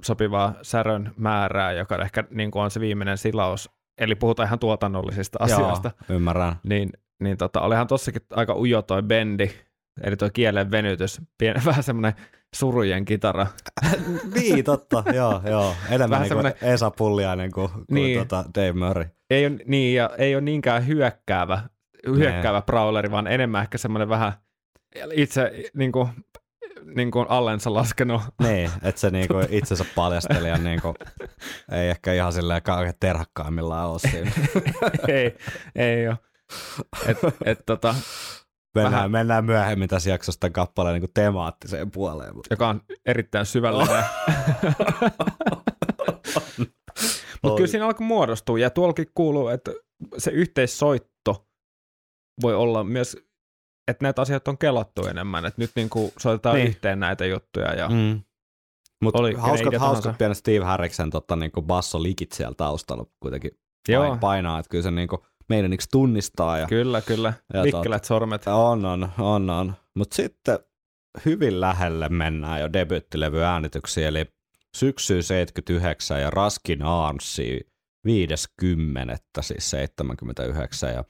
sopivaa särön määrää, joka ehkä niin kuin on se viimeinen silaus. Eli puhutaan ihan tuotannollisista asioista. joo, ymmärrän. Niin, niin tota, olihan tossakin aika ujo toi bendi, eli toi kielen venytys, pien, vähän semmoinen surujen kitara. niin, totta, joo, joo. Enemmän Vähän niin kuin semmoinen- Esa Pulliainen kuin, kuin Niin. tota Dave Murray. Ei ole, niin, ja ei ole niinkään hyökkäävä, hyökkäävä brawleri, vaan enemmän ehkä semmoinen vähän itse niin kuin, niin kuin allensa laskenut. Niin, että se niinku itsensä paljastelija niinku, ei ehkä ihan silleen kauhean terhakkaimmillaan ole siinä. ei, ei ole. Et, et, tota, Mennään, Vähän- mennään myöhemmin tässä jaksossa tämän kappaleen niinku temaattiseen puoleen. Mutta joka on erittäin syvällinen. Mutta kyllä siinä alkoi muodostua, ja tuollakin kuuluu, että se yhteissoitto voi olla myös, että näitä asioita on kelattu enemmän, että nyt niin kuin soitetaan Niin. niin. yhteen näitä juttuja, ja mm. Mutta hauskat, hauskat pienet Steve Harriksen tota, niinku bassolikit siellä taustalla kuitenkin joo, painaa, että kyllä se niinku meidän tunnistaa. Ja kyllä, kyllä, Ja vikkelät sormet. On, on, on, on. Mutta sitten hyvin lähelle mennään jo debyyttilevy äänityksiin, eli syksy 79 ja Raskin Armsi 5.10. siis 79 ja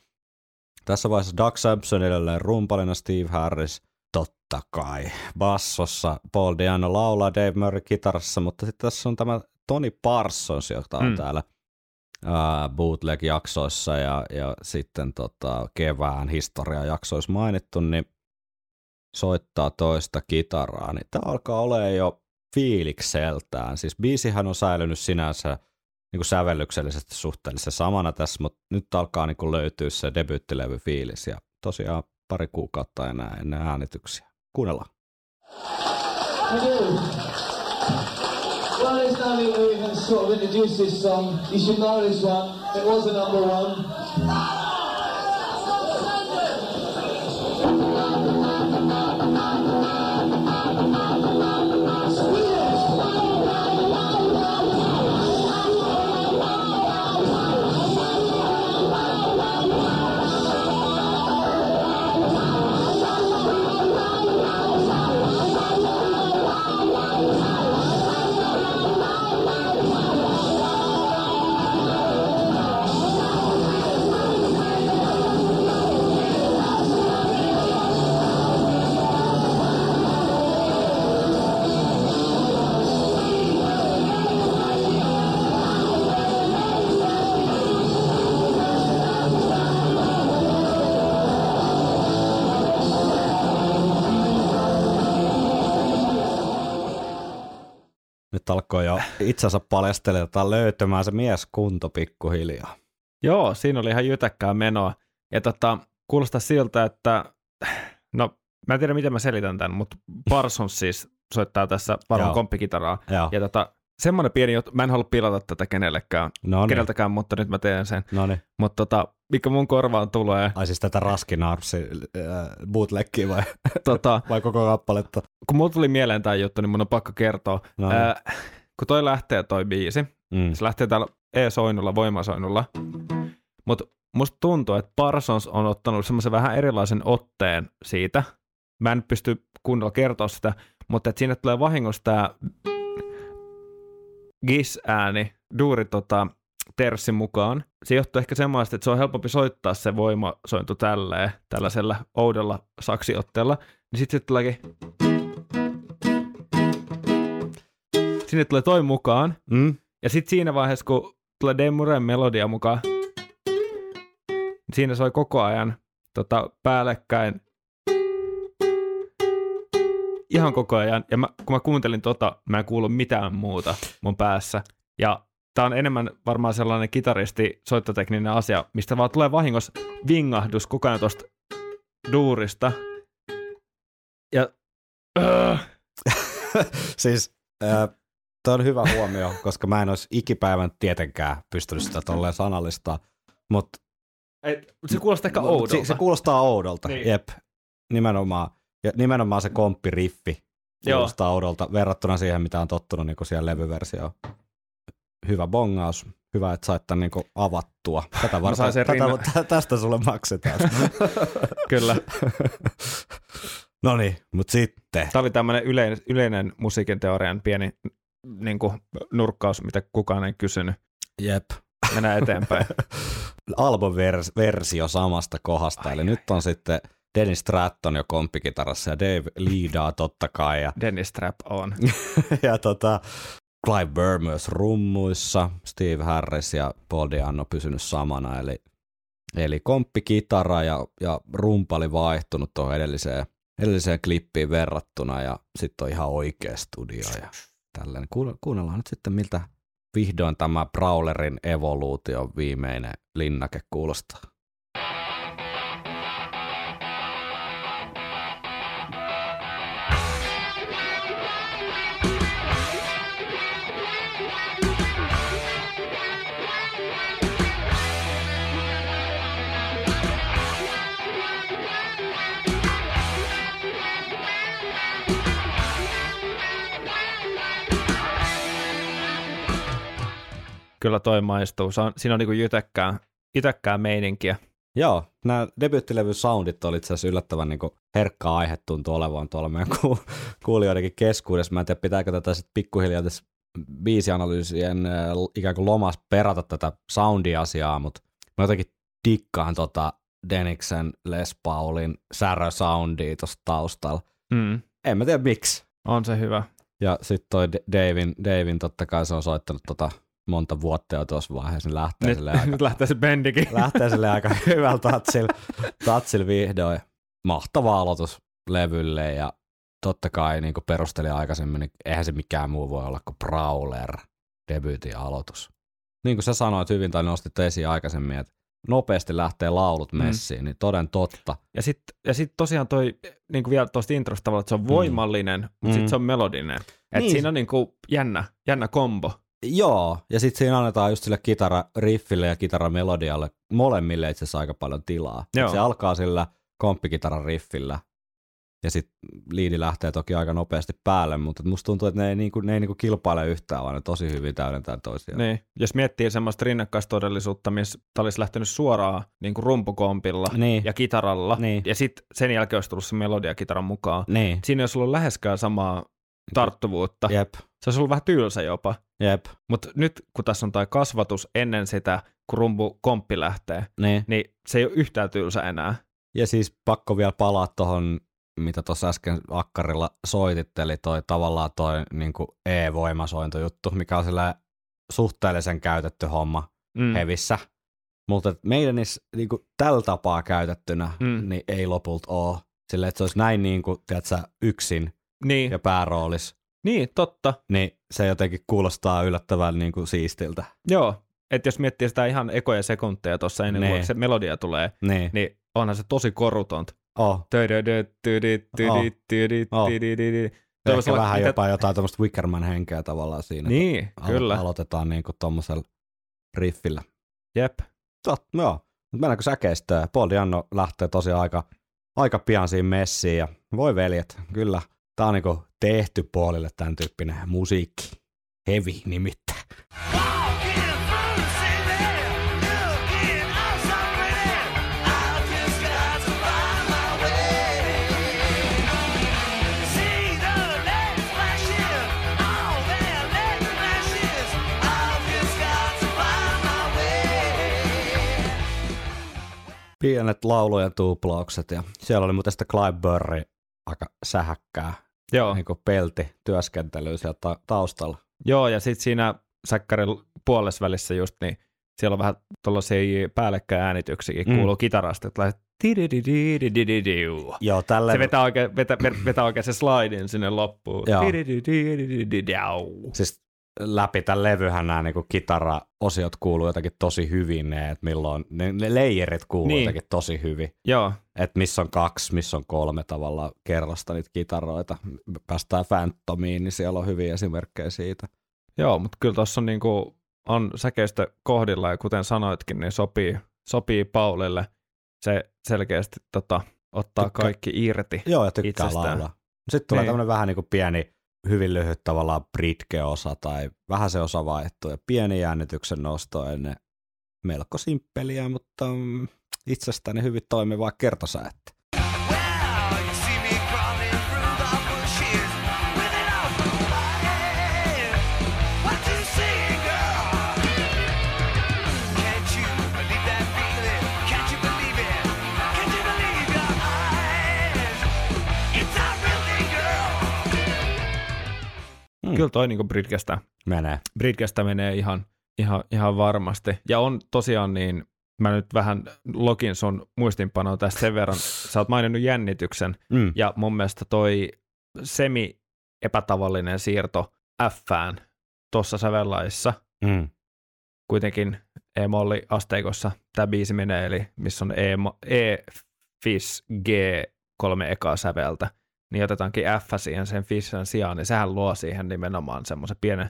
tässä vaiheessa Doug Sampson edelleen rumpalina Steve Harris, totta kai. Bassossa Paul Diano laulaa Dave Murray kitarassa, mutta sitten tässä on tämä Tony Parsons, jota on mm. täällä bootleg-jaksoissa ja, ja sitten tota, kevään historiajaksoissa mainittu, niin soittaa toista kitaraa, niin tämä alkaa olemaan jo fiilikseltään. Siis biisihän on säilynyt sinänsä niin kuin sävellyksellisesti suhteellisen samana tässä, mutta nyt alkaa niin kuin löytyä se debyyttilevy fiilis ja tosiaan pari kuukautta enää ennen äänityksiä. Kuunnellaan. Well, not even we even sort of introduce this song. You should know this one. It was a number one. Nyt alkoi jo itsensä paljastelemaan löytämään se mieskunto pikkuhiljaa. Joo, siinä oli ihan jytäkkää menoa. Ja tota, kuulostaa siltä, että no mä en tiedä miten mä selitän tämän, mutta Parsons siis soittaa tässä varmaan komppikitaraa. Joo. Ja tota, semmoinen pieni juttu, mä en halua pilata tätä kenellekään, No niin, keneltäkään, mutta nyt mä teen sen. no niin. Mutta tota, mikä mun korvaan tulee, Ai siis tätä raskinarpsi äh, vai, tota, vai koko kappaletta? kun mulla tuli mieleen tämä juttu, niin mun on pakko kertoa. No niin. Ää, kun toi lähtee toi biisi, Mm. se lähtee täällä E-soinnulla, voimasoinnulla, mutta musta tuntuu, että Parsons on ottanut semmoisen vähän erilaisen otteen siitä. Mä en pysty kunnolla kertoa sitä, mutta että siinä tulee vahingossa tämä gis-ääni, duuri tota, terssin mukaan. Se johtuu ehkä semmoista, että se on helpompi soittaa se voimasointu tälleen, tällaisella oudolla saksiotteella. Niin sitten sit tuleekin... Sinne tulee toi mukaan. Mm. Ja sitten siinä vaiheessa, kun tulee Dave Muren melodia mukaan, niin siinä soi koko ajan tota, päällekkäin ihan koko ajan. Ja mä, kun mä kuuntelin tota, mä en kuullut mitään muuta mun päässä. Ja tää on enemmän varmaan sellainen kitaristi soittotekninen asia, mistä vaan tulee vahingossa vingahdus koko ajan tosta duurista. Ja öö, siis äh, toi on hyvä huomio, koska mä en olisi ikipäivän tietenkään pystynyt sitä tolleen sanallistaa, mutta se kuulostaa ehkä oudolta. Se, se kuulostaa oudolta, niin. jep. Nimenomaan, ja nimenomaan se komppiriffi kuulostaa oudolta verrattuna siihen, mitä on tottunut niin siellä levyversioon. Hyvä bongaus. Hyvä, että sait tämän niin avattua. Tätä varten, tätä, tä- tästä sulle maksetaan. Kyllä. no niin, mutta sitten. Tämä oli tämmöinen yleinen, yleinen musiikin teorian pieni niin kuin, nurkkaus, mitä kukaan ei kysynyt. Jep. Mennään eteenpäin. Album-versio samasta kohdasta. Eli nyt on sitten Dennis Stratton jo komppikitarassa ja Dave liidaa totta kai. Ja Dennis Trap on. ja tota, Clive Burr myös rummuissa, Steve Harris ja Paul Diano pysynyt samana, eli, eli komppikitara ja, ja rumpali vaihtunut tuohon edelliseen, edelliseen klippiin verrattuna ja sitten on ihan oikea studio ja tälleen. Kuunnellaan- Kuunnellaan nyt sitten, miltä vihdoin tämä Brawlerin evoluution viimeinen linnake kuulostaa. Kyllä toi maistuu. Se on, siinä on niinku jytäkkää, jytäkkää meininkiä. Joo, nämä debyyttilevyn soundit oli itse asiassa yllättävän niin herkkä aihe tuntuu olevan tuolla meidän ku- kuulijoidenkin keskuudessa. Mä en tiedä, pitääkö tätä sitten pikkuhiljaa tässä biisianalyysien äh, ikään kuin lomas perata tätä soundiasiaa, mutta mä jotenkin dikkaan tota Deniksen Les Paulin särö soundia tuossa taustalla. Mm. En mä tiedä miksi. On se hyvä. Ja sitten toi Davin, Davin totta kai se on soittanut tota monta vuotta jo tuossa vaiheessa, niin lähtee Nyt, silleen aika, nyt lähtee se bendikin. lähtee sille aika hyvällä tatsilla, tatsilla vihdoin. Mahtava aloitus levylle ja totta kai niin kuin perusteli aikaisemmin, niin eihän se mikään muu voi olla kuin Prowler debyytin aloitus. Niin kuin sä sanoit hyvin tai nostit esiin aikaisemmin, että nopeasti lähtee laulut messiin, niin toden totta. Ja sitten ja sit tosiaan toi, niin kuin vielä tuosta introsta tavallaan, että se on voimallinen, mm. mutta Mm. sitten se on melodinen. Et Niin. siinä on niin kuin jännä, jännä kombo. Joo, ja sitten siinä annetaan just sille kitara-riffille ja kitaramelodialle molemmille itse asiassa aika paljon tilaa. Joo. Se alkaa sillä komppikitaran riffillä, ja sitten liidi lähtee toki aika nopeasti päälle, mutta musta tuntuu, että ne ei, niinku, ne ei niinku kilpaile yhtään, vaan ne tosi hyvin täydentää toisiaan. Niin. Jos miettii semmoista rinnakkaistodellisuutta, missä tämä olisi lähtenyt suoraan niin kuin rumpukompilla Niin. ja kitaralla, Niin. ja sitten sen jälkeen olisi tullut se melodia kitaran mukaan. Niin, Siinä ei olisi ollut läheskään samaa tarttuvuutta. jep, Se olisi ollut vähän tylsä jopa. jep, Mutta nyt kun tässä on tämä kasvatus ennen sitä, kun rumpu komppi lähtee, niin. niin se ei ole yhtään tylsä enää. Ja siis pakko vielä palaa tuohon, mitä tuossa äsken Akkarilla soititteli, toi tavallaan toi niin E-voimasointojuttu, mikä on sillä suhteellisen käytetty homma Mm. hevissä. Mutta meidän niin kuin, tällä tapaa käytettynä Mm. niin ei lopulta ole. Sille, että se olisi näin niin kuin, tiedätkö, yksin Niin, ja pääroolis, niin, totta. niin se jotenkin kuulostaa yllättävän niin kuin, siistiltä. Joo, että jos miettii sitä ihan ekoja sekunteja tuossa ennen kuin Niin. se melodia tulee, Niin, niin onhan se tosi korutonta. oh. Oh. Ehkä olla- vähän mitä- jopa jotain tämmöistä Wickerman henkeä tavallaan siinä. Niin, Alo- kyllä. Aloitetaan niin kuin tommosella riffillä. Jep. Tot, joo. Mutta mennäänkö säkeistöön? Paul Dianno lähtee tosiaan aika, aika pian siinä messiin ja voi veljet, kyllä. Tää on niinku tehty Paulille tämän tyyppinen musiikki. Heavy nimittäin. Pienet laulujen tuplaukset ja siellä oli muuten sitä Clive Burry aika sähäkkää Joo, niin pelti työskentelyä siellä ta- taustalla. Joo ja sitten siinä säkkärin puolesvälissä just, niin siellä on vähän tuollaisia päällekkäin äänityksiä, Mm. kuuluu kitarasta, että. Joo, tälle Se vetää oikein, vetää, vetää oikein se slidin sinne loppuun. Joo. Siis läpi tämän levyhän nämä niin kitaraosiot kuuluu jotenkin tosi hyvin, ne, että milloin ne, ne leijerit kuuluu Niin. niin. jotenkin tosi hyvin. Joo, Että missä on kaksi, missä on kolme tavallaan kerrasta niitä kitaroita. Päästään Phantomiin, niin siellä on hyviä esimerkkejä siitä. Joo, mutta kyllä tuossa on, niinku, on säkeistö kohdilla ja kuten sanoitkin, niin sopii, sopii Paulille. Se selkeästi tota, ottaa Tykkä- kaikki irti. Joo, ja tykkää Itsestään. laulaa. Sitten tulee Niin. tämmöinen vähän niin kuin pieni, hyvin lyhyt tavallaan britke-osa tai vähän se osa vaihtuu ja pieni jännityksen nosto ennen melko simppeliä, mutta mm, itsestäni hyvin toimivaa kertosäettä. Mm. Kyllä toi niinku Britkestä, Menee. Britkestä menee ihan, ihan, ihan varmasti. Ja on tosiaan niin, mä nyt vähän login sun muistinpanoa tästä sen verran. Sä oot maininnut jännityksen. Mm. Ja mun mielestä toi semi epätavallinen siirto F-ään tuossa sävellaissa, Mm. kuitenkin E-molli asteikossa tämä biisi menee, eli missä on E, e Fis, G, kolme ekaa säveltä, niin otetaankin F siihen sen Fissan sijaan, niin sehän luo siihen nimenomaan semmoisen pienen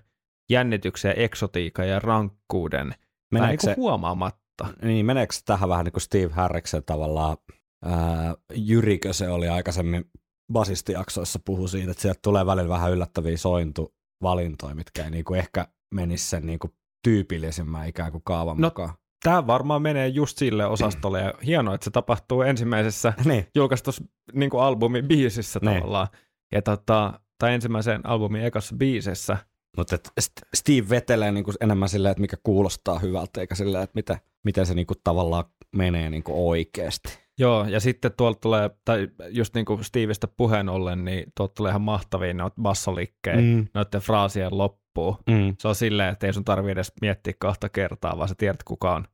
jännityksen, eksotiikan ja rankkuuden, vähän niin Meneekö kuin se, huomaamatta. niin, meneekö tähän vähän niin kuin Steve Harriksen tavallaan, ää, Jyrikö se oli aikaisemmin basistijaksoissa puhu siitä, että sieltä tulee välillä vähän yllättäviä sointuvalintoja, mitkä ei niin kuin ehkä menisi sen niin kuin tyypillisimmän ikään kuin kaavan No, mukaan. Tämä varmaan menee just sille osastolle, ja hienoa, että se tapahtuu ensimmäisessä Niin. julkaistussa niin albumin biisissä Niin. tavallaan. Ja tota, tai ensimmäisen albumin ekassa biisissä, Mutta Steve vetelee niinku enemmän silleen, että mikä kuulostaa hyvältä, eikä silleen, että miten, miten se niinku tavallaan menee niinku oikeasti. Joo, ja sitten tuolta tulee, tai just niin kuin Steveistä puheen ollen, niin tuolta tulee ihan mahtavia noita bassolikkejä Mm. noiden fraasien loppuun. Mm. Se on silleen, että ei sun tarvi edes miettiä kahta kertaa, vaan sä tiedät, kuka on,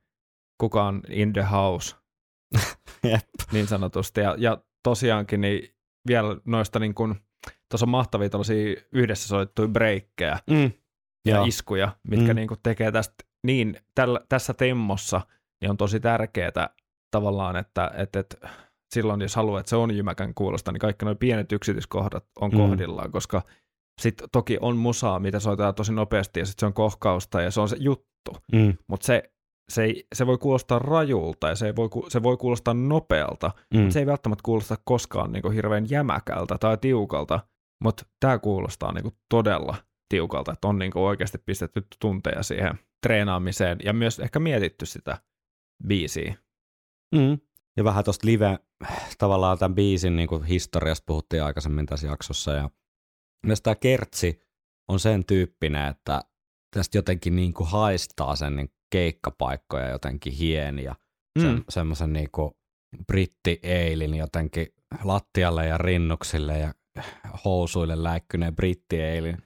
kuka on in the house, Jep. niin sanotusti. Ja, ja tosiaankin niin vielä noista niin kuin, tuossa on mahtavia tällaisia yhdessä soittuja breikkejä Mm. ja Joo. iskuja, mitkä Mm. niin kuin tekee tästä niin tällä, tässä temmossa, niin on tosi tärkeää tavallaan, että, että, että silloin jos haluaa, että se on jymäkän kuulosta, niin kaikki nuo pienet yksityiskohdat on Mm. kohdillaan, koska sitten toki on musaa, mitä soitetaan tosi nopeasti ja sitten se on kohkausta ja se on se juttu, Mm. mutta se, se, ei, se voi kuulostaa rajulta ja se, ei voi, se voi kuulostaa nopealta, Mm. mutta se ei välttämättä kuulosta koskaan niin kuin hirveän jämäkältä tai tiukalta, mutta tämä kuulostaa niin kuin todella tiukalta, että on niin kuin oikeasti pistetty tunteja siihen treenaamiseen ja myös ehkä mietitty sitä biisiä. Mm. Ja vähän tuosta live, tavallaan tämän biisin niin kuin historiasta puhuttiin aikaisemmin tässä jaksossa. Ja myös tämä kertsi on sen tyyppinen, että tästä jotenkin niin kuin haistaa sen niin keikkapaikkoja jotenkin hieniä. Sen, Mm. semmoisen niin kuin britti-eilin jotenkin lattialle ja rinnuksille ja housuille läikkyneen britti-eilin.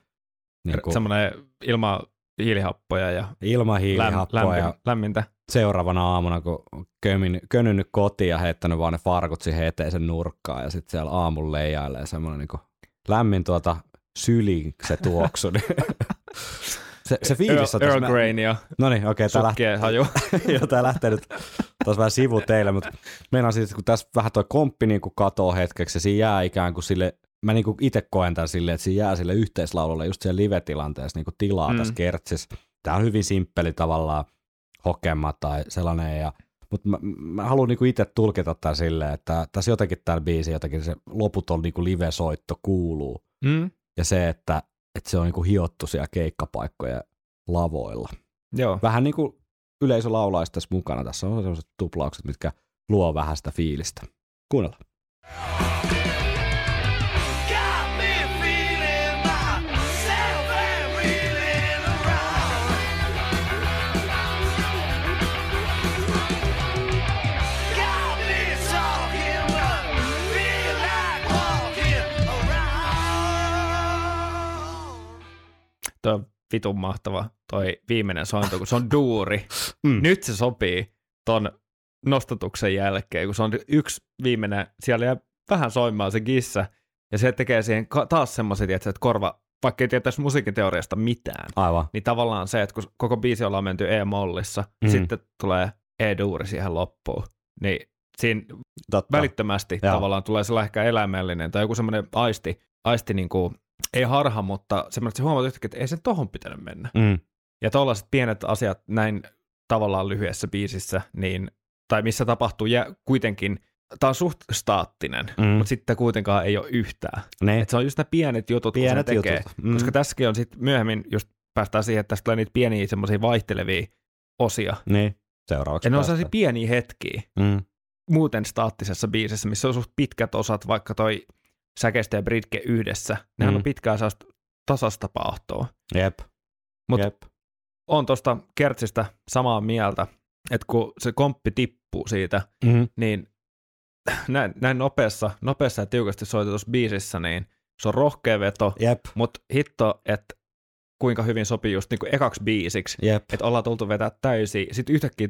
Niin kuin Semmoinen ilman hiilihappoja ja ilman läm, hiilihappoa lämmin, ja lämmintä. seuraavana aamuna, kun kömin, könynnyt kotiin ja heittänyt vaan ne farkut siihen eteisen nurkkaan ja sitten siellä aamulla leijailee semmoinen niin lämmin tuota syli se tuoksu. niin se, se fiilis on Earl, tässä- Earl mä- Grain ja No niin, okei, tää lähtee, sukkeen haju. joo, tää lähtee nyt taas vähän sivu teille, mutta meinaan siis, kun tässä vähän toi komppi niin katoo hetkeksi ja siinä jää ikään kuin sille, mä niin itse koen tämän silleen, että siinä jää sille yhteislaululle just siellä live-tilanteessa niin tilaa Mm. tässä kertsissä. Tää on hyvin simppeli tavallaan hokema tai sellainen, ja, mutta mä, mä haluan niin itse tulkita tämän silleen, että tässä jotenkin täällä biisi jotenkin se loputon niin live-soitto kuuluu. Mm. Ja se, että, että se on niin hiottu siellä keikkapaikkojen lavoilla Joo. vähän niin kuin yleisö laulaisi tässä mukana. Tässä on sellaiset tuplaukset, mitkä luo vähän sitä fiilistä. Kuunnellaan. Toi on vitun mahtava toi viimeinen sointo, kun se on duuri. Mm. Nyt se sopii ton nostatuksen jälkeen, kun se on yksi viimeinen, siellä jää vähän soimaan se gissa, ja se tekee siihen taas semmoiset, että korva, vaikka ei tietäisi musiikin teoriasta mitään, Aivan. niin tavallaan se, että kun koko biisi ollaan menty E-mollissa, Mm. sitten tulee E-duuri siihen loppuun, niin siinä Totta. välittömästi Joo. tavallaan tulee sellainen ehkä eläimellinen tai joku semmoinen aisti, aisti niin kuin, ei harha, mutta semmoinen, että sä huomaat yhtäkkiä, että ei sen tohon pitänyt mennä. Mm. Ja tollaiset pienet asiat näin tavallaan lyhyessä biisissä, niin, tai missä tapahtuu ja kuitenkin, tämä on suht staattinen, Mm. mutta sitten kuitenkaan ei ole yhtään. Ne Et se on just ne pienet jutut, pienet kun se tekee. jutut. Mm. Koska tässäkin on sitten myöhemmin just päästään siihen, että tästä tulee niitä pieniä semmoisia vaihtelevia osia. Niin. Seuraavaksi Ja ne on sellaisia pieniä hetkiä, Mm. muuten staattisessa biisissä, missä on suht pitkät osat, vaikka toi säkeistä ja britke yhdessä. Nehän Mm. on pitkää sellaista tasasta paahtoa. Jep. Mut Jep. on tuosta kertsistä samaa mieltä, että kun se komppi tippuu siitä, Mm. niin näin, näin nopeassa, nopeassa ja tiukasti soitetussa biisissä, niin se on rohkea veto, Jep. mutta hitto, että kuinka hyvin sopii just niinku ekaksi biisiksi, Jep. että ollaan tultu vetää täysin, sitten yhtäkkiä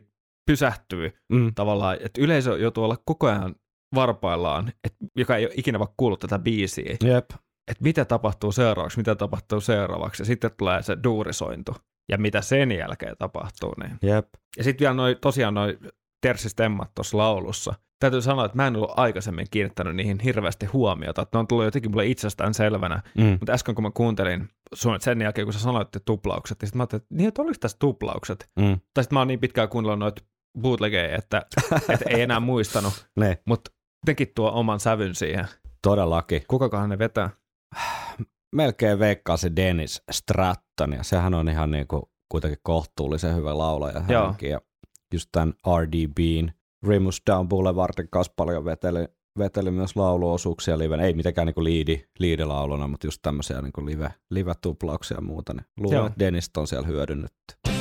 pysähtyy Mm. tavallaan, että yleisö joutuu olla koko ajan varpaillaan, et, joka ei ole ikinä vaikka kuullut tätä biisiä, Jep. että mitä tapahtuu seuraavaksi, mitä tapahtuu seuraavaksi, ja sitten tulee se duurisointu, ja mitä sen jälkeen tapahtuu. Niin. Jep. Ja sitten vielä noi, tosiaan noin tersistemmat tuossa laulussa. Täytyy sanoa, että mä en ollut aikaisemmin kiinnittänyt niihin hirveästi huomiota, että ne on tullut jotenkin mulle itsestään selvänä, Mm. mutta äsken kun mä kuuntelin sun sen jälkeen, kun sä sanoit että tuplaukset, niin sitten mä ajattelin, että niin, että oliko tässä tuplaukset? Mm. Tai sitten mä oon niin pitkään kuunnellut noita bootlegeja, että, että ei enää muistanut, mutta jotenkin tuo oman sävyn siihen. Todellakin. Kukakohan ne vetää? Melkein veikkaa se Dennis Stratton, ja sehän on ihan niinku kuitenkin kohtuullisen hyvä laulaja hänkin. Ja just tämän RDBin Rimus Down Boulevardin kanssa paljon veteli veteli myös lauluosuuksia liven, ei mitenkään niinku liidi, liidilauluna, mutta just tämmöisiä niinku live, live-tuplauksia ja muuta, niin luulen, Joo. että Denistä on siellä hyödynnetty. Uh,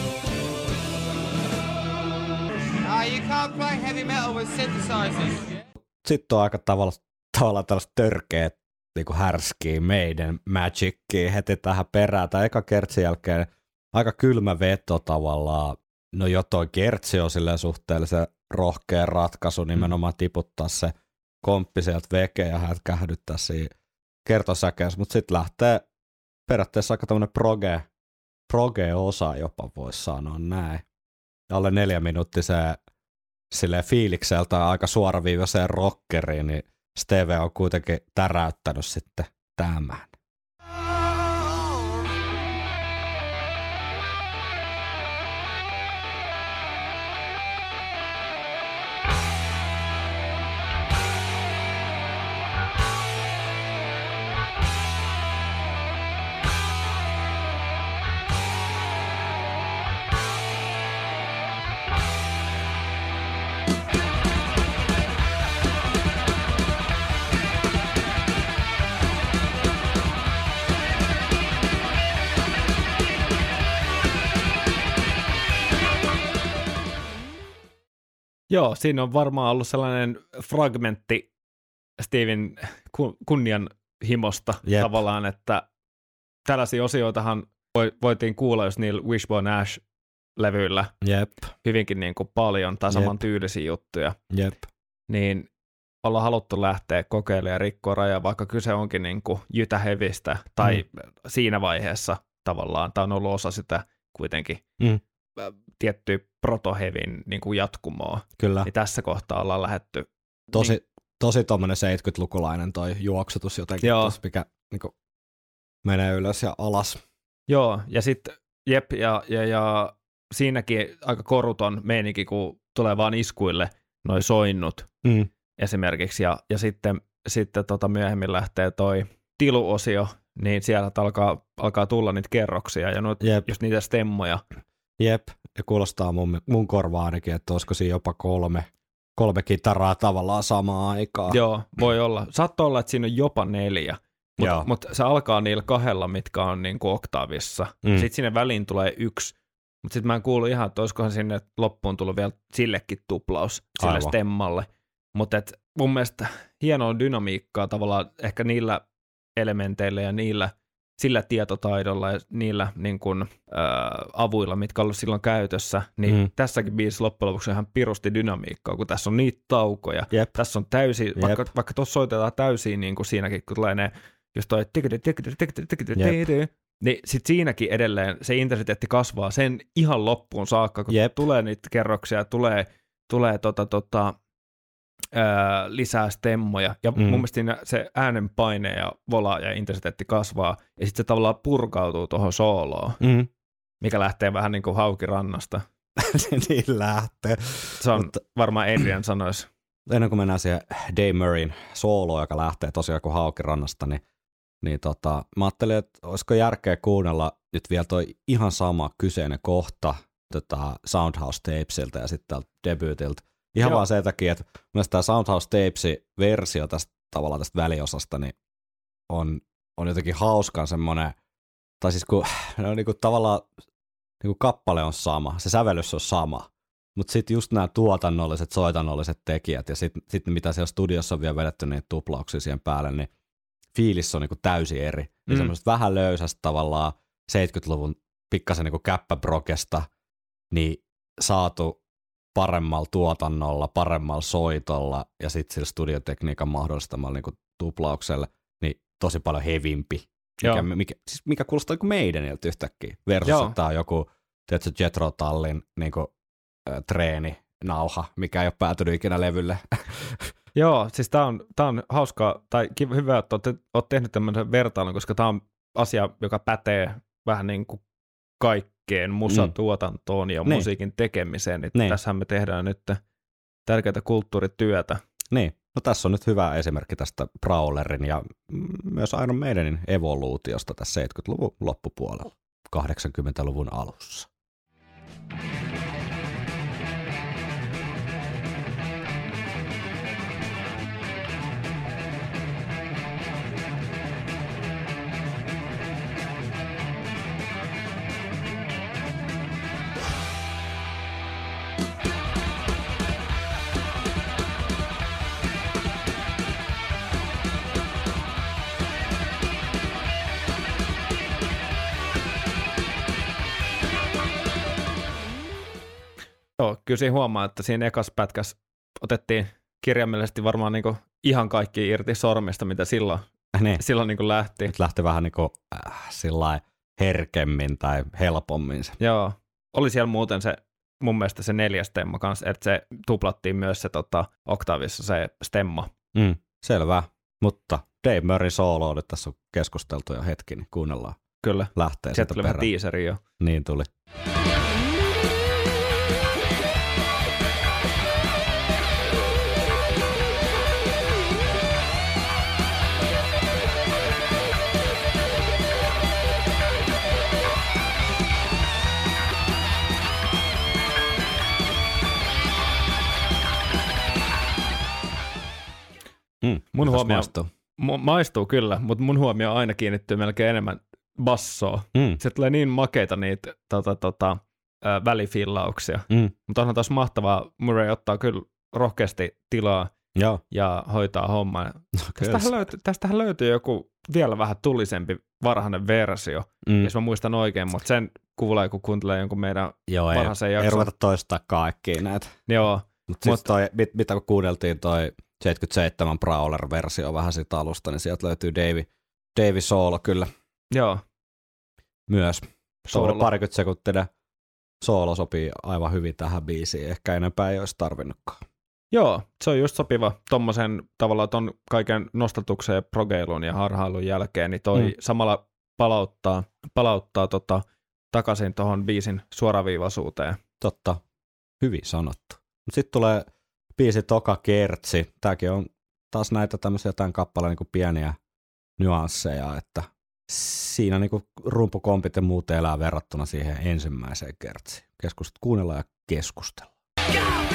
you can't play heavy metal with synthesizers. Sitten on aika tavalla, tavallaan tällaista törkeä niinku härskiä meidän magickiä heti tähän perään. Tai eka kertsin jälkeen aika kylmä veto tavallaan. No jo toi kertsi on silleen suhteellisen rohkea ratkaisu nimenomaan tiputtaa se komppi sieltä vekeä ja hätkähdyttää siinä kertosäkeessä, mutta sitten lähtee periaatteessa aika tämmöinen proge, proge-osa jopa voisi sanoa näin. Alle neljä minuuttiseen sille fiilikseltä aika suoraviivaiseen rockeriin, niin Steve on kuitenkin täräyttänyt sitten tämän. Joo, siinä on varmaan ollut sellainen fragmentti Steven ku- kunnianhimosta Jep. tavallaan, että tällaisia osioitahan voi, voitiin kuulla, jos niillä Wishbone Ash-levyillä Jep, hyvinkin niin kuin paljon tai saman tyylisiä juttuja, jep. niin ollaan haluttu lähteä kokeilemaan ja rikkoa rajaa, vaikka kyse onkin niin kuin jytähevistä tai mm. siinä vaiheessa tavallaan, tämä on ollut osa sitä kuitenkin Mm. Äh, tiettyä protohevin niin kuin jatkumoa, Kyllä. niin tässä kohtaa ollaan lähetty Tosi, tosi tommonen 70-lukulainen toi juoksutus jotenkin, Joo. tossa, mikä niinku, menee ylös ja alas. Joo, ja sitten jep, ja, ja, ja siinäkin aika koruton meininki, kun tulee vaan iskuille noi soinnut Mm. esimerkiksi, ja, ja sitten, sitten tota myöhemmin lähtee toi tiluosio, niin siellä alkaa, alkaa tulla niitä kerroksia ja noit, just niitä stemmoja. Jep, ja kuulostaa mun, mun korvaan ainakin, että olisiko siinä jopa kolme, kolme kitaraa tavallaan samaan aikaan. Joo, voi olla. Saattoi olla, että siinä on jopa neljä, mutta mut se alkaa niillä kahdella, mitkä on niin kuin oktaavissa. Mm. Sitten sinne väliin tulee yksi, mutta sitten mä en kuulu ihan, että olisikohan sinne loppuun tullut vielä sillekin tuplaus, sille Aivan. stemmalle. Mutta mun mielestä hienoa dynamiikkaa tavallaan ehkä niillä elementeillä ja niillä sillä tietotaidolla ja niillä niin kun, äh, avuilla, mitkä on ollut silloin käytössä, niin Mm. tässäkin biisissä loppujen lopuksi ihan pirusti dynamiikkaa, kun tässä on niitä taukoja. Jep. Tässä on täysin, Jep. vaikka, vaikka tuossa soitetaan täysin niin kuin siinäkin, kun tulee ne, just toi niin sit siinäkin edelleen se intensiteetti kasvaa sen ihan loppuun saakka, kun Jep. tulee niitä kerroksia, tulee, tulee tota, tota, ää, lisää stemmoja, ja Mm. mun mielestä siinä se äänen paine ja vola ja intensiteetti kasvaa, ja sitten se tavallaan purkautuu tuohon sooloon, Mm. mikä lähtee vähän niin kuin haukirannasta. niin lähtee. Se on Mutta- varmaan Adrian sanoisi. ennen kuin mennään siihen Dave Murrayn sooloon, joka lähtee tosiaan kuin haukirannasta, niin, niin tota, mä ajattelin, että olisiko järkeä kuunnella nyt vielä toi ihan sama kyseinen kohta tota Soundhouse Tapesilta ja sitten täältä debyytiltä. Ihan Joo. vaan sen takia, että myös tämä Soundhouse Tapesin versio tästä tavallaan tästä väliosasta, niin on, on jotenkin hauskan semmoinen, tai siis kun ne on niinku tavallaan niinku kappale on sama, se sävellys on sama, mutta sitten just nämä tuotannolliset, soitannolliset tekijät ja sitten sit mitä siellä studiossa on vielä vedetty niitä tuplauksia siihen päälle, niin fiilis on niinku täysin eri. Mm. Mm. Semmoisesta vähän löysästä tavallaan 70-luvun pikkasen niinku käppäbrokesta, niin saatu paremmalla tuotannolla, paremmalla soitolla ja sitten sillä studiotekniikan mahdollistamalla niinku tuplauksella, niin tosi paljon hevimpi. Mikä, Joo. mikä, siis mikä kuulostaa niinku meidäniltä yhtäkkiä. Versus, Joo. että tää on joku, tiedätkö, Jetro Tallin niinku, ö, treeni, nauha, mikä ei ole päätynyt ikinä levylle. Joo, siis tämä on, tää on hauskaa, tai hyvä, että olette, olette tehnyt tämmöisen vertailun, koska tämä on asia, joka pätee vähän niin kuin kaikkeen musatuotantoon ja Niin. musiikin tekemiseen. Niin Niin. Tässähän me tehdään nyt tärkeää kulttuurityötä. niin, no tässä on nyt hyvä esimerkki tästä Prowlerin ja myös Iron Maidenin evoluutiosta tässä 70-luvun loppupuolella, 80-luvun alussa. Joo, kyllä siinä huomaa, että siinä ekas pätkäs otettiin kirjaimellisesti varmaan niinku ihan kaikki irti sormista, mitä silloin, Niin. silloin niinku lähti. Nyt lähti vähän niin kuin, äh, sillä herkemmin tai helpommin se. Joo, oli siellä muuten se mun mielestä se neljäs stemma kanssa, että se tuplattiin myös se tota, Octavissa se stemma. Mm, selvä. Mutta Dave Murray solo nyt tässä on keskusteltu jo hetki, niin kuunnellaan. Kyllä, Lähtee sieltä tuli vähän perään. teaseri jo. Niin tuli. Mm, Mun mitäs huomio- maistuu? Mu- maistuu kyllä, mutta mun huomio aina kiinnittyy melkein enemmän bassoon. Mm, Se tulee niin makeita niitä tota, tota, ää, välifillauksia. mm, Mutta onhan taas mahtavaa, Murray ottaa kyllä rohkeasti tilaa joo. ja hoitaa hommaa. No, Tästähän löytyy, tästähän löytyy joku vielä vähän tulisempi varhainen versio, Mm, jos mä muistan oikein, mutta sen kuulee, kun kuuntelee jonkun meidän, joo, ei, varhaisen ei jakson. ruveta toistaa kaikkia näitä. joo, Mutta Mut- toi, mit, mitä kun kuunneltiin toi 77 Brawler-versio vähän siitä alusta, niin sieltä löytyy Davey, Davey Solo kyllä joo, myös. Soolo. Parikymmentä sekuntinen soolo sopii aivan hyvin tähän biisiin. Ehkä enempää ei olisi tarvinnutkaan. Joo, se on just sopiva tommosen tavallaan ton kaiken nostatuksen ja progeilun ja harhailun jälkeen, niin toi Mm. mm. samalla palauttaa, palauttaa tota, takaisin tuohon biisin suoraviivaisuuteen. Totta, hyvin sanottu. Sitten tulee biisi Toka Kertsi. Tämäkin on taas näitä tämmöisiä jotain kappaleen niin pieniä nyansseja, että siinä niin rumpukompit ja muut elää verrattuna siihen ensimmäiseen kertsiin. Keskust, kuunnellaan ja keskustellaan. Got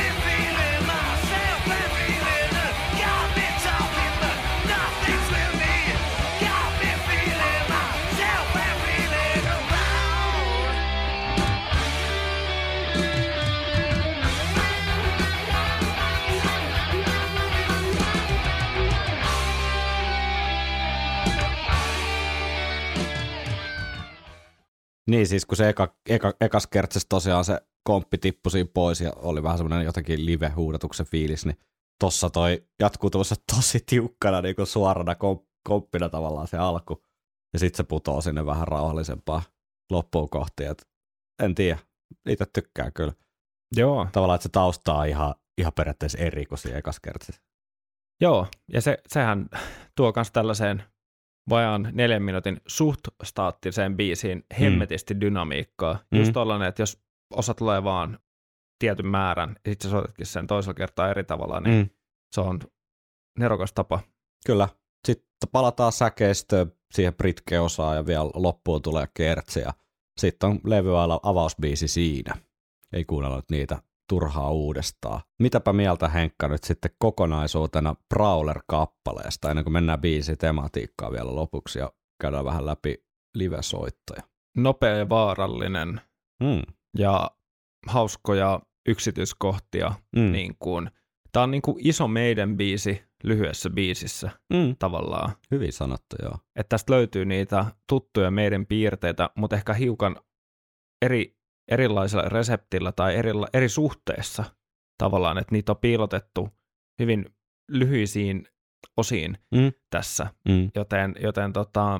Niin siis kun se eka, eka, ekas kertsis tosiaan se komppi tippui siinä pois ja oli vähän semmoinen jotenkin live-huudatuksen fiilis, niin tossa toi jatkuu tuossa tosi tiukkana niin kuin suorana kom, komppina tavallaan se alku. Ja sitten se putoo sinne vähän rauhallisempaa loppuun kohti. Et en tiedä, itse tykkää kyllä. Joo, Tavallaan, että se tausta on ihan, ihan periaatteessa eri kuin siinä ekas kertsissä. joo, ja se, sehän tuo myös tällaiseen vajaan neljän minuutin suht staattiseen biisiin hemmetisti dynamiikkaa. Mm. Just tollanen, että jos osa tulee vaan tietyn määrän, ja sitten sä soitatkin sen toisella kertaa eri tavalla, niin Mm. se on nerokas tapa. Kyllä. Sitten palataan säkeistöön siihen Britke-osaan ja vielä loppuun tulee kertsi ja sitten on levyala avausbiisi siinä. Ei kuunnella niitä turhaa uudestaan. Mitäpä mieltä Henkka nyt sitten kokonaisuutena Brawler-kappaleesta ennen kuin mennään biisi tematiikkaa vielä lopuksi ja käydään vähän läpi live-soittoja. Nopea ja vaarallinen Mm. ja hauskoja yksityiskohtia. Mm. Niin kuin, tämä on niin kuin iso meidän biisi lyhyessä biisissä Mm. tavallaan. Hyvin sanottu, joo. Että tästä löytyy niitä tuttuja meidän piirteitä, mutta ehkä hiukan eri, erilaisella reseptillä tai eri, eri suhteessa tavallaan, että niitä on piilotettu hyvin lyhyisiin osiin Mm. tässä. Mm. Joten, joten tota,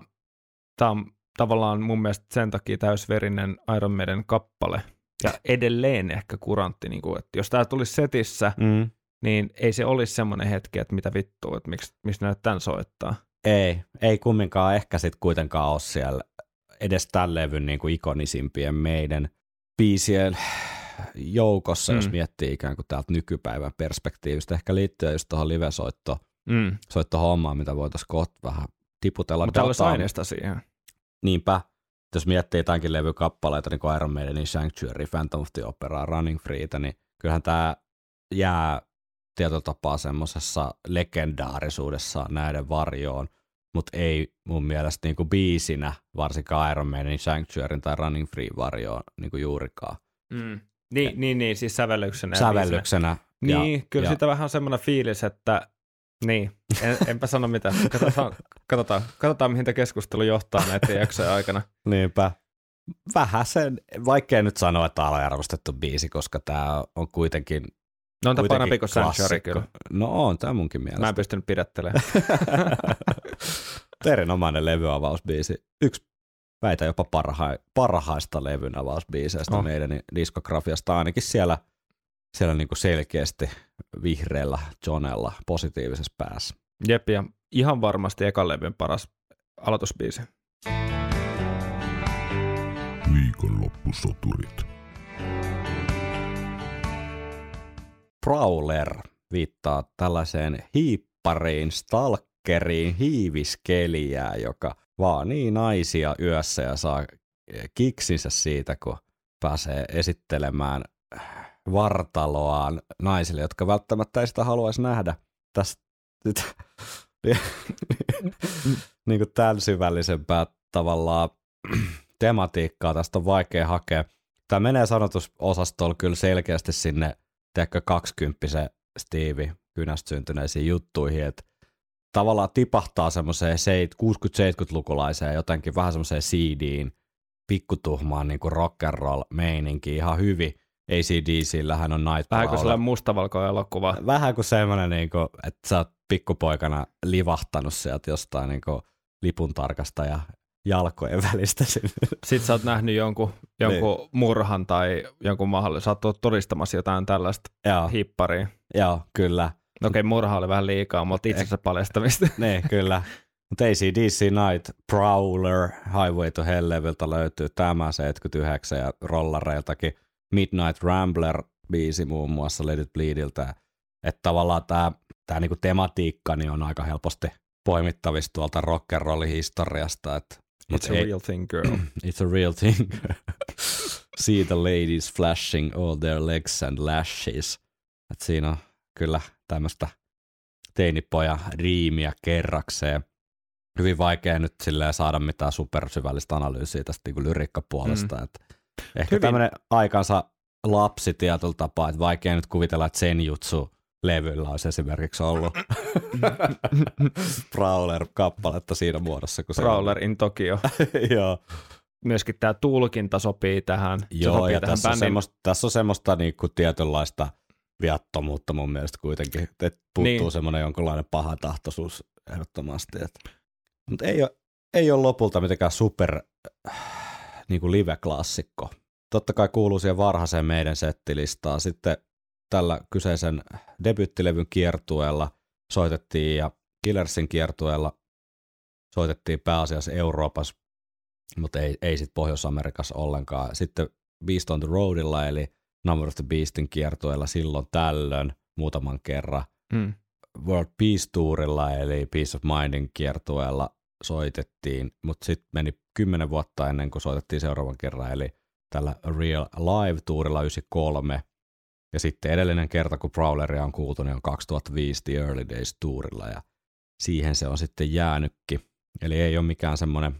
tämä on tavallaan mun mielestä sen takia täysverinen Iron Maiden kappale. Ja edelleen ehkä kurantti, niin kuin, että jos tämä tulisi setissä, Mm. niin ei se olisi semmoinen hetki, että mitä vittua, että miksi, miksi näet tämän soittaa. Ei, ei kumminkaan ehkä sit kuitenkaan ole siellä edes tämän levyn niin kuin ikonisimpien meidän biisien joukossa, mm. jos miettii ikään kuin täältä nykypäivän perspektiivistä. Ehkä liittyen just tuohon live-soitto Mm. soittohommaan, mitä voitaisiin kohta vähän tiputella. Mutta täällä olisi dataan. aineesta siihen. Niinpä, jos miettii tämänkin levykappaleita, niin kuin Iron Maidenin Sanctuary, Phantom of the Opera, Running Freetä, niin kyllähän tämä jää tietyllä tapaa semmoisessa legendaarisuudessaan näiden varjoon, mutta ei mun mielestä niinku biisinä, varsinkaan Iron Maidenin Sanctuaryn tai Running Free varjoon niinku juurikaan. Mm. Niin, niin, niin, siis sävellyksenä. ja Sävellyksenä. biisinä. Niin, kyllä ja, sitä vähän semmoinen fiilis, että niin, en, enpä sano mitään. Katsotaan, katsotaan, katsotaan, mihin tämä keskustelu johtaa näiden jaksojen aikana. Niinpä. vähän sen, vaikkei nyt sanoa, että aliarvostettu biisi, koska tämä on kuitenkin No on parempi kuin Sanctuary kyllä. No on, tämä munkin mielestä. Mä en pystynyt pidättelemään. Erinomainen levyavausbiisi. Yksi väitä jopa parha, parhaista levyn avausbiiseistä Oh. meidän diskografiasta, ainakin siellä, siellä niinku selkeästi vihreällä Johnella positiivisessa päässä. Jep, ja ihan varmasti ekan levyn paras aloitusbiisi. Viikonloppusoturit. Prowler viittaa tällaiseen hiippariin, stalkeriin, hiiviskelijää, joka vaanii naisia yössä ja saa kiksinsä siitä, kun pääsee esittelemään vartaloaan naisille, jotka välttämättä ei sitä haluaisi nähdä. Tästä niin kuin tämän syvällisempää tavallaan tematiikkaa tästä on vaikea hakea. Tämä menee sanotusosastolla kyllä selkeästi sinne, tiedätkö, 20 Steve kynästä syntyneisiin juttuihin, että tavallaan tipahtaa semmoiseen 60-70-lukulaiseen jotenkin vähän semmoiseen CDin pikkutuhmaan niin kuin rock and roll meininki ihan hyvin. ACDCillähän on Night Vähän kuin sellainen mustavalkoinen elokuva. Vähän kuin semmoinen, niin kuin, että sä oot pikkupoikana livahtanut sieltä jostain niin kuin lipun tarkastaja jalkojen välistä. Sitten sä oot nähnyt jonkun, jonkun Niin. murhan tai jonkun mahdollisen, sä oot todistamassa jotain tällaista Joo, hipparia. joo, kyllä. No Okei, murha oli vähän liikaa, mutta itsensä paljastamista. niin, kyllä. Mutta ACDC Night Prowler Highway to Hell-levyltä löytyy tämä 79 ja rollareiltakin Midnight Rambler biisi muun muassa Let It Bleediltä. Että tavallaan tämä tää niinku tematiikka niin on aika helposti poimittavissa tuolta rock'n'rollin historiasta. Että It's a real thing, girl. It's a real thing. See the ladies flashing all their legs and lashes. Et siinä on kyllä tämmöistä teinipoja riimiä kerrakseen. Hyvin vaikea nyt silleen saada mitään supersyvällistä analyysiä tästä niin lyriikkapuolesta. Mm. Et ehkä Hyvin. tämmöinen aikansa lapsi tietyllä tapaa, että vaikea nyt kuvitella, että sen jutsu levyllä olisi esimerkiksi ollut Prowler-kappaletta siinä muodossa. Kun se. Prowler in Tokyo. Joo. Myöskin tämä tulkinta sopii tähän. Se Joo, sopii ja tähän tässä on, semmoista, tässä on semmoista niinku tietynlaista viattomuutta mun mielestä kuitenkin, että puuttuu Niin. semmoinen jonkunlainen paha tahtoisuus ehdottomasti. Mutta ei ole, ei ole lopulta mitenkään super äh, niinku live-klassikko. Totta kai kuuluu siihen varhaiseen meidän settilistaan. Sitten tällä kyseisen debyttilevyn kiertueella soitettiin ja Killersin kiertueella soitettiin pääasiassa Euroopassa, mutta ei, ei sitten Pohjois-Amerikassa ollenkaan. Sitten Beast on the Roadilla, eli Number of the Beastin kiertueella silloin tällöin muutaman kerran. Mm. World Peace Tourilla, eli Peace of Mindin kiertueella soitettiin, mutta sitten meni kymmenen vuotta ennen kuin soitettiin seuraavan kerran, eli tällä Real Live Tourilla 93. Ja sitten edellinen kerta, kun Prowleria on kuultu, niin on 2005 The Early Days Tourilla, ja siihen se on sitten jäänytkin. Eli ei ole mikään semmoinen,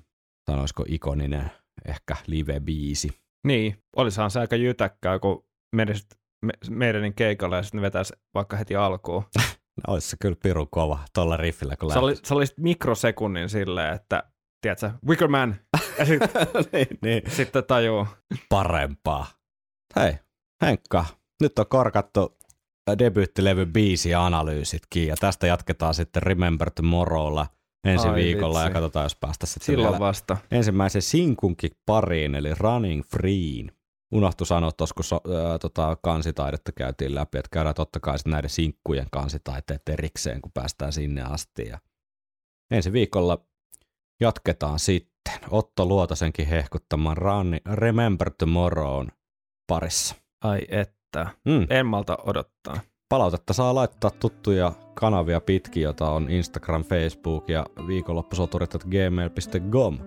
sanoisiko ikoninen ehkä live-biisi. Niin, olisahan se aika jytäkkää, kun menisit me, meidänin keikalle ja sitten vetäisi vaikka heti alkuun. No, olisi se kyllä pirun kova tuolla riffillä, kun Sä, oli, sä olisit mikrosekunnin silleen, että tiedätkö, Wickerman, ja sitten niin, niin. sitten tajuu. parempaa. Hei, Henkka, nyt on korkattu debyyttilevy biisi ja analyysitkin, ja tästä jatketaan sitten Remember Tomorrowlla ensi Ai viikolla, ja vitsi. katsotaan, jos päästä sitten Silloin vielä vasta. ensimmäisen sinkunkin pariin, eli Running Freen. Unohtu sanoa tuossa, kun so, ää, tota, kansitaidetta käytiin läpi, että käydään totta kai sitten näiden sinkkujen kansitaiteet erikseen, kun päästään sinne asti. Ja ensi viikolla jatketaan sitten Otto Luotasenkin hehkuttamaan Running, Remember Tomorrown parissa. Ai että. Mm. En malta odottaa. Palautetta saa laittaa tuttuja kanavia pitkin, jota on Instagram, Facebook ja viikonloppusoturit.gmail.com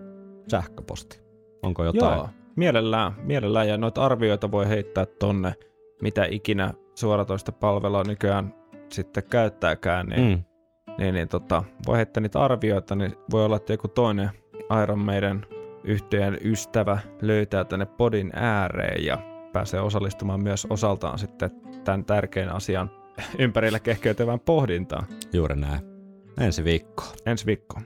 sähköposti. Onko jotain? Joo, mielellään, mielellään. Ja noita arvioita voi heittää tonne, mitä ikinä suoratoista palvelua nykyään sitten käyttääkään. Niin, Mm. niin, niin tota, voi heittää niitä arvioita, niin voi olla, että joku toinen Iron meidän yhteen ystävä löytää tänne podin ääreen ja pääsee osallistumaan myös osaltaan sitten tämän tärkeän asian ympärillä kehkeytyvään pohdintaan. Juuri näin. Ensi viikko. Ensi viikko.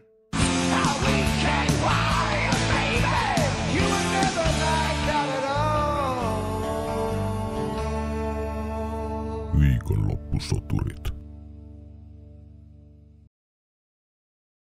Viikonloppusoturit.